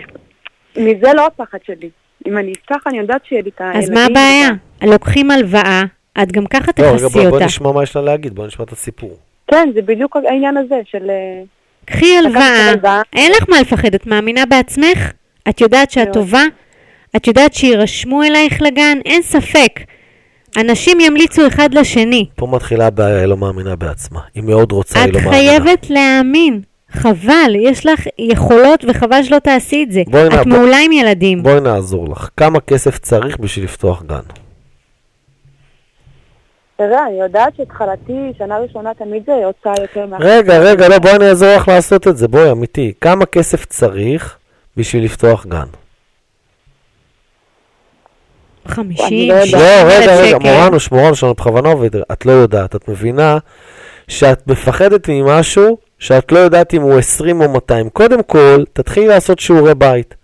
מזה לא הפחד שלי. אם אני אפתח, אני יודעת שיהיה לי את הילדים. אז מה הבעיה? לוקחים הלוואה, את גם ככה לא, רגע, תכסי בוא, בוא אותה. נשמע מה יש לה להגיד, בוא נשמע את הסיפור. כן, זה בדיוק העניין הזה של... קחי הלוואה. אין לך מה לפחד, את מאמינה בעצמך? את יודעת שאת מאוד. טובה? את יודעת שיירשמו אלייך לגן? אין ספק. אנשים ימליצו אחד לשני. פה מתחילה הבעיה, היא לא מאמינה בעצמה. היא מאוד רוצה, היא את לא מאמינה. חייבת להאמין. חבל, יש לך יכולות וחבל שלא תעשי את זה. נע- את מעולה עם ילדים. בואי נעזור לך. כמה כסף צריך בשביל לפתוח גן? תראה, אני יודעת שהתחלתי, שנה ראשונה תמיד זה הוצאה יותר מה... רגע, רגע, לא, בואי אני אעזור לך לעשות את זה. בואי, אמיתי. כמה כסף צריך בשביל לפתוח גן? 50, אני לא יודעת. 60 לא, רגע, רגע. מורנו, מורנו, שאני בכוונה עובד, את לא יודעת, את מבינה שאת מפחדת ממשהו שאת לא יודעת אם הוא 20 או 200. קודם כל, תתחילי לעשות שיעורי בית.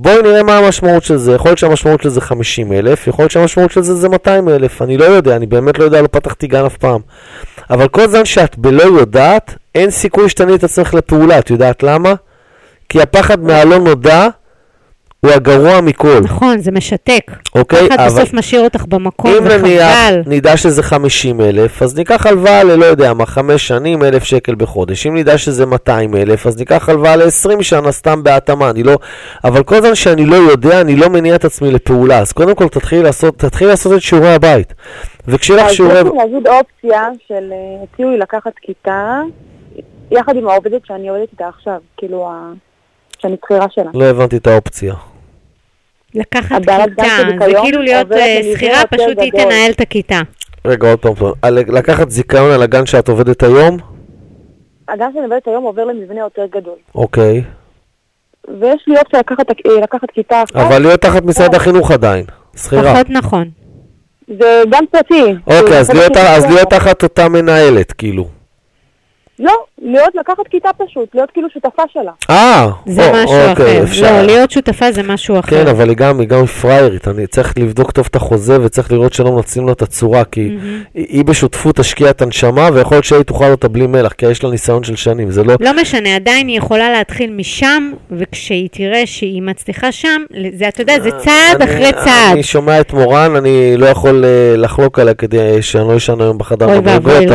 בואי נראה מה המשמעות של זה. יכול להיות שהמשמעות של זה 50 אלף, יכול להיות שהמשמעות של זה זה 200 אלף. אני לא יודע, אני באמת לא יודע, לא פתחתי גן אף פעם. אבל כל זמן שאת בלא יודעת, אין סיכוי שתניעי את עצמך לפעולה. את יודעת למה? כי הפחד מהלא נודע הוא הגרוע מכל. נכון, זה משתק. אוקיי? פחד אבל- בסוף משאיר אותך במקום, אם נניח. נדע שזה 50 אלף, אז ניקח הלוואה ללא יודע מה, חמש שנים, אלף שקל בחודש. אם נדע שזה 200 אלף, אז ניקח הלוואה ל-20 שנה סתם בהתאמה. אני לא... אבל כל זמן שאני לא יודע, אני לא מניע את עצמי לפעולה. אז קודם כל תתחילי לעשות, תתחילי לעשות את שיעורי הבית. וכשיהיה לך אז שיעורי... יש לי להגיד אופציה של אה, הציעו לי לקחת כיתה, יחד עם העובדת שאני עובדת איתה עכשיו, כאילו, ה- שאני שכירה שלה. לא הבנתי את האופציה. לקחת כיתה, זה כאילו להיות אה, שכירה, פשוט היא. תנהל את הכיתה. רגע, עוד פעם. על- לקחת זיכיון על הגן שאת עובדת היום? הגן שאני עובדת היום עובר למבנה יותר גדול. אוקיי. ויש לי אופציה לקחת, אה, לקחת כיתה אחת, אבל להיות תחת משרד החינוך עדיין. שכירה. פחות נכון. זה גן פרטי. אוקיי, אז אז להיות תחת אותה מנהלת, כאילו. לא, להיות לקחת כיתה פשוט, להיות כאילו שותפה שלה. אה, זה או, משהו אוקיי, אחר. אפשר. לא, להיות שותפה זה משהו אחר. כן, אבל היא גם, היא גם פריירית, אני צריך לבדוק טוב את החוזה וצריך לראות שלא מנצלים לה את הצורה, כי מהמם. היא, היא בשותפות תשקיע את הנשמה, ויכול להיות שהיא תאכל אותה בלי מלח, כי יש לה ניסיון של שנים, זה לא... לא משנה, עדיין היא יכולה להתחיל משם, וכשהיא תראה שהיא מצליחה שם, זה, אתה יודע, זה צעד אני- אחרי צעד. אני שומע את מורן, אני לא יכול אה, לחלוק עליה כדי שאני לא אשן היום בחדר לו.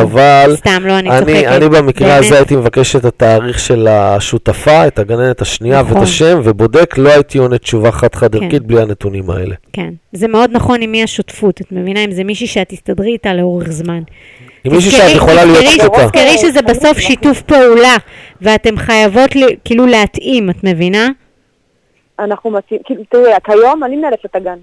אבל... סתם, לא, אני אני, צוחקת. במקרה באמת. הזה הייתי מבקש את התאריך של השותפה, את הגננת השנייה נכון. ואת השם, ובודק, לא הייתי עונה תשובה חד-חד כן. ערכית בלי הנתונים האלה. כן. זה מאוד נכון עם מי השותפות, את מבינה? אם זה מישהי שאת תסתדרי איתה לאורך זמן. עם מישהי תזכרי- שאת יכולה להיות שקטה. תזכרי שזה בסוף שיתוף פעולה, ואתם חייבות לי- כאילו להתאים, את מבינה? אנחנו מציעים, כאילו, תראי, כיום אני מנהלת את הגן.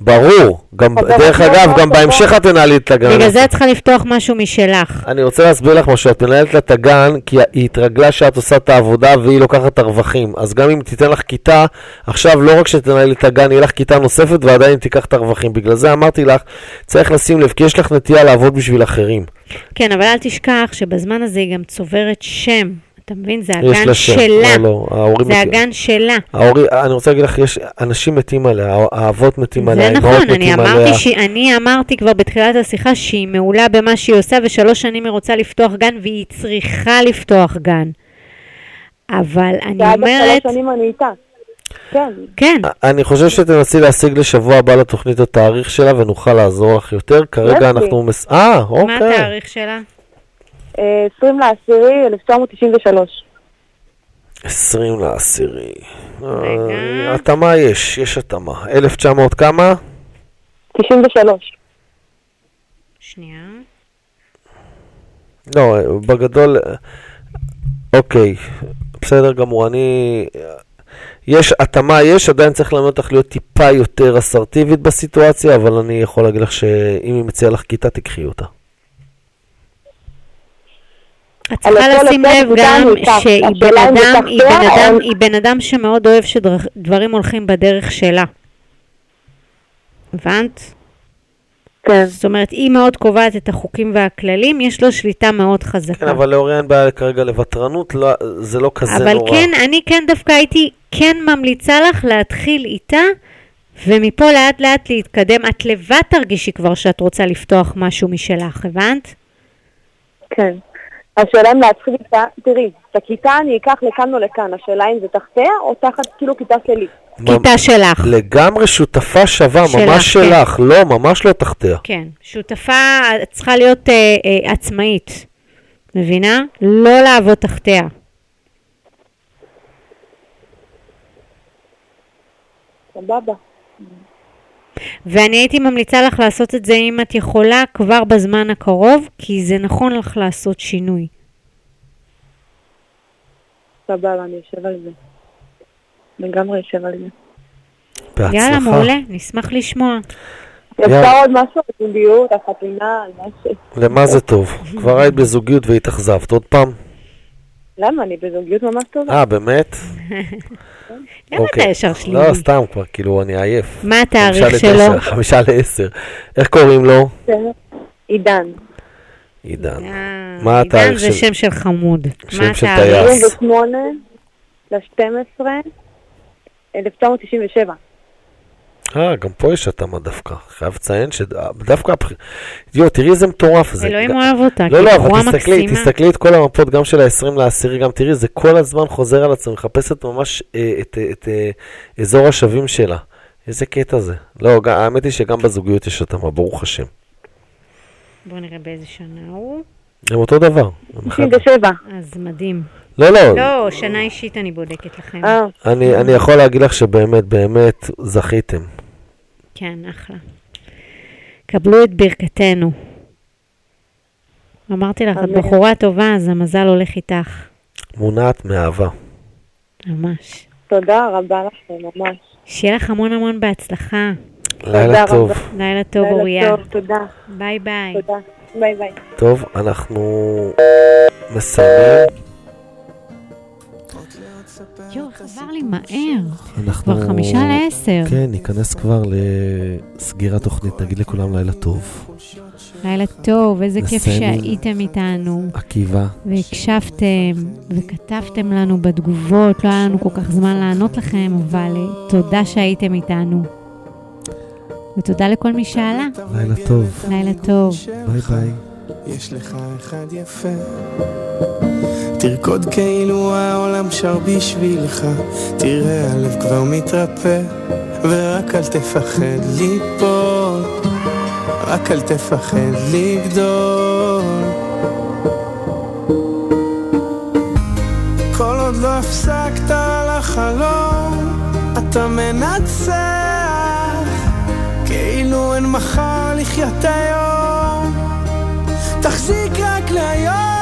ברור. גם, דרך אגב, גם. בהמשך את תנהלי את הגן. בגלל זה את צריכה לפתוח משהו משלך. אני רוצה להסביר לך משהו, את מנהלת לה את הגן, כי היא התרגלה שאת עושה את העבודה והיא לוקחת את הרווחים. אז גם אם תיתן לך כיתה, עכשיו לא רק שתנהלי את הגן, יהיה לך כיתה נוספת ועדיין תיקח את הרווחים. בגלל זה אמרתי לך, צריך לשים לב, כי יש לך נטייה לעבוד בשביל אחרים. כן, אבל אל תשכח שבזמן הזה היא גם צוברת שם. אתה מבין? זה יש הגן לה שם. שלה. לא, לא, ההורים זה מתים. הגן שלה. ההורים, אני רוצה להגיד לך, יש אנשים מתים עליה, האבות מתים עליה, זה האימהות נכון, אני מתים אמרתי, עליה. ש... אני אמרתי כבר בתחילת השיחה שהיא מעולה במה שהיא עושה, ושלוש שנים היא רוצה לפתוח גן, והיא צריכה לפתוח גן. אבל אני ועד אומרת, שלוש שנים אני איתה. כן, כן, אני חושב שתנסי להשיג לשבוע הבא לתוכנית התאריך שלה ונוכל לעזור לך יותר. כרגע. אנחנו... מס... אה, מה אוקיי. התאריך שלה? אה, 20 לעשירי 1993. 20 לעשירי. רגע. אה, התאמה יש, יש התאמה. 1900 כמה? 93. שנייה. לא, בגדול... אוקיי, בסדר גמור. אני... יש התאמה, יש, עדיין צריך ללמד אותך להיות טיפה יותר אסרטיבית בסיטואציה, אבל אני יכול להגיד לך שאם היא מציעה לך כיתה, תקחי אותה. את צריכה לשים לב גם. שהיא בן אדם, היא בן אדם, או- היא בן אדם שמאוד אוהב שדברים הולכים בדרך שלה. הבנת? כן. זאת אומרת, היא מאוד קובעת את החוקים והכללים, יש לו שליטה מאוד חזקה. כן, אבל לאורי אין בעיה כרגע לוותרנות, לא, זה לא כזה אבל נורא. כן, אני כן דווקא הייתי כן ממליצה לך להתחיל איתה, ומפה לאט לאט להתקדם. את לבד תרגישי כבר שאת רוצה לפתוח משהו משלך, הבנת? כן. השאלה אם להתחיל איתה, תראי, את הכיתה אני אקח לכאן או לכאן, השאלה אם זה תחתיה או תחת כאילו כיתה שלי. כיתה שלך. לגמרי שותפה שווה, שלך, ממש כן. שלך, לא, ממש לא תחתיה. כן, שותפה את צריכה להיות אה, אה, עצמאית, מבינה? לא לעבוד תחתיה. סבבה. ואני הייתי ממליצה לך לעשות את זה אם את יכולה כבר בזמן הקרוב, כי זה נכון לך לעשות שינוי. סבבה, אני אשב על זה. לגמרי אשב על זה. בהצלחה. יאללה, מעולה, נשמח לשמוע. אפשר עוד משהו על זוגיות, על חתונה, על משהו. למה זה טוב? כבר היית בזוגיות והתאכזבת. עוד פעם? למה? אני בזוגיות ממש טובה. אה, באמת? *laughs* למה אתה ישר לא, שלילי? סתם כבר, כאילו, אני עייף. מה התאריך חמישה שלו? חמישה לעשר. איך קוראים לו? עידן. עידן. אה, מה עידן התאריך זה של- שם של חמוד. שם של? טייס. 28 ל-12, 1997. אה, גם פה יש התאמה דווקא. חייב לציין שדווקא... יואו, תראי איזה מטורף זה. אלוהים אוהב אותה, לא, כי לא, בחורה אבל תסתכלי, מקסימה. תסתכלי את כל המפות, גם של ה-20 לעשירי, גם תראי, זה כל הזמן חוזר על עצמו, מחפשת ממש אה, את, אה, אה, אזור השווים שלה. איזה קטע זה. לא, האמת היא שגם בזוגיות יש התאמה, ברוך השם. בוא נראה באיזה שנה הוא. הם אותו דבר. הם אחד- *laughs* 97. אז מדהים. לא, לא, לא, שנה אישית אני בודקת לכם. אה, אני, אני יכול להגיד לך שבאמת, באמת, זכיתם. כן, אחלה. קבלו את ברכתנו. אמרתי לך, את. בחורה טובה, אז המזל הולך איתך. מונעת מאהבה. ממש. תודה רבה לכם, ממש. שיהיה לך המון המון בהצלחה. לילה. טוב. לילה טוב, לילה אוריה. טוב, תודה. ביי ביי. תודה. ביי ביי. טוב, אנחנו מסיימים. יואו, עבר לי מהר. אנחנו... כבר חמישה לעשר. כן, ניכנס כבר לסגירת תוכנית, נגיד לכולם לילה טוב. לילה טוב, איזה כיף שהייתם איתנו, עקיבא, והקשבתם, וכתבתם לנו בתגובות, לא היה לנו כל כך זמן לענות לכם, אבל תודה שהייתם איתנו. ותודה לכל מי שעלה. לילה טוב. לילה טוב. ביי ביי. יש לך אחד יפה תרקוד כאילו העולם שר בשבילך. תראה הלב כבר מתרפא ורק אל תפחד ליפול. רק אל תפחד לגדול. כל עוד לא הפסקת לחלום אתה מנצח. כאילו אין מחר לחיות היום. תחזיק רק להיום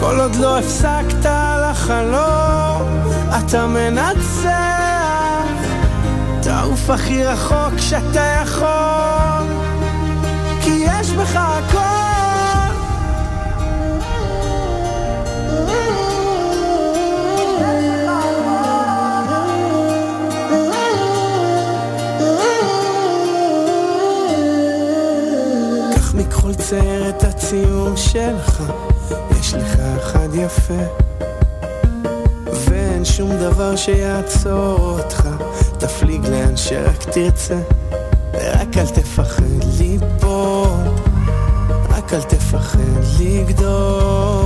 כל עוד לא הפסקת לחלום אתה מנצח. תעוף הכי רחוק שאתה יכול כי יש בך הכל. את הציור שלך, יש לך אחד יפה. ואין שום דבר שיעצור אותך, תפליג לאן שרק תרצה. ורק אל תפחד ליפול, רק אל תפחד לגדול.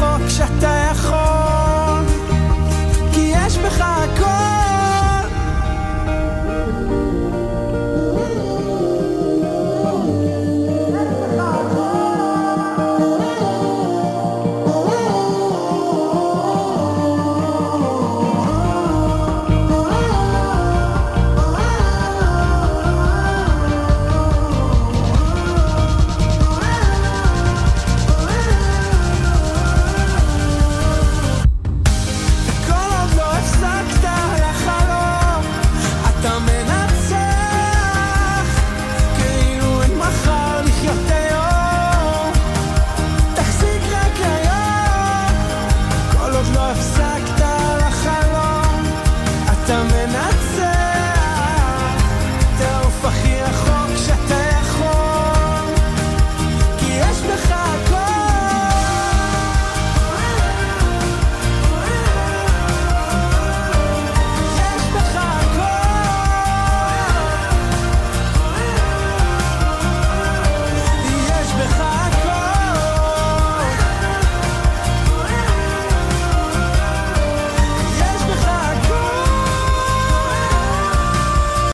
מנצח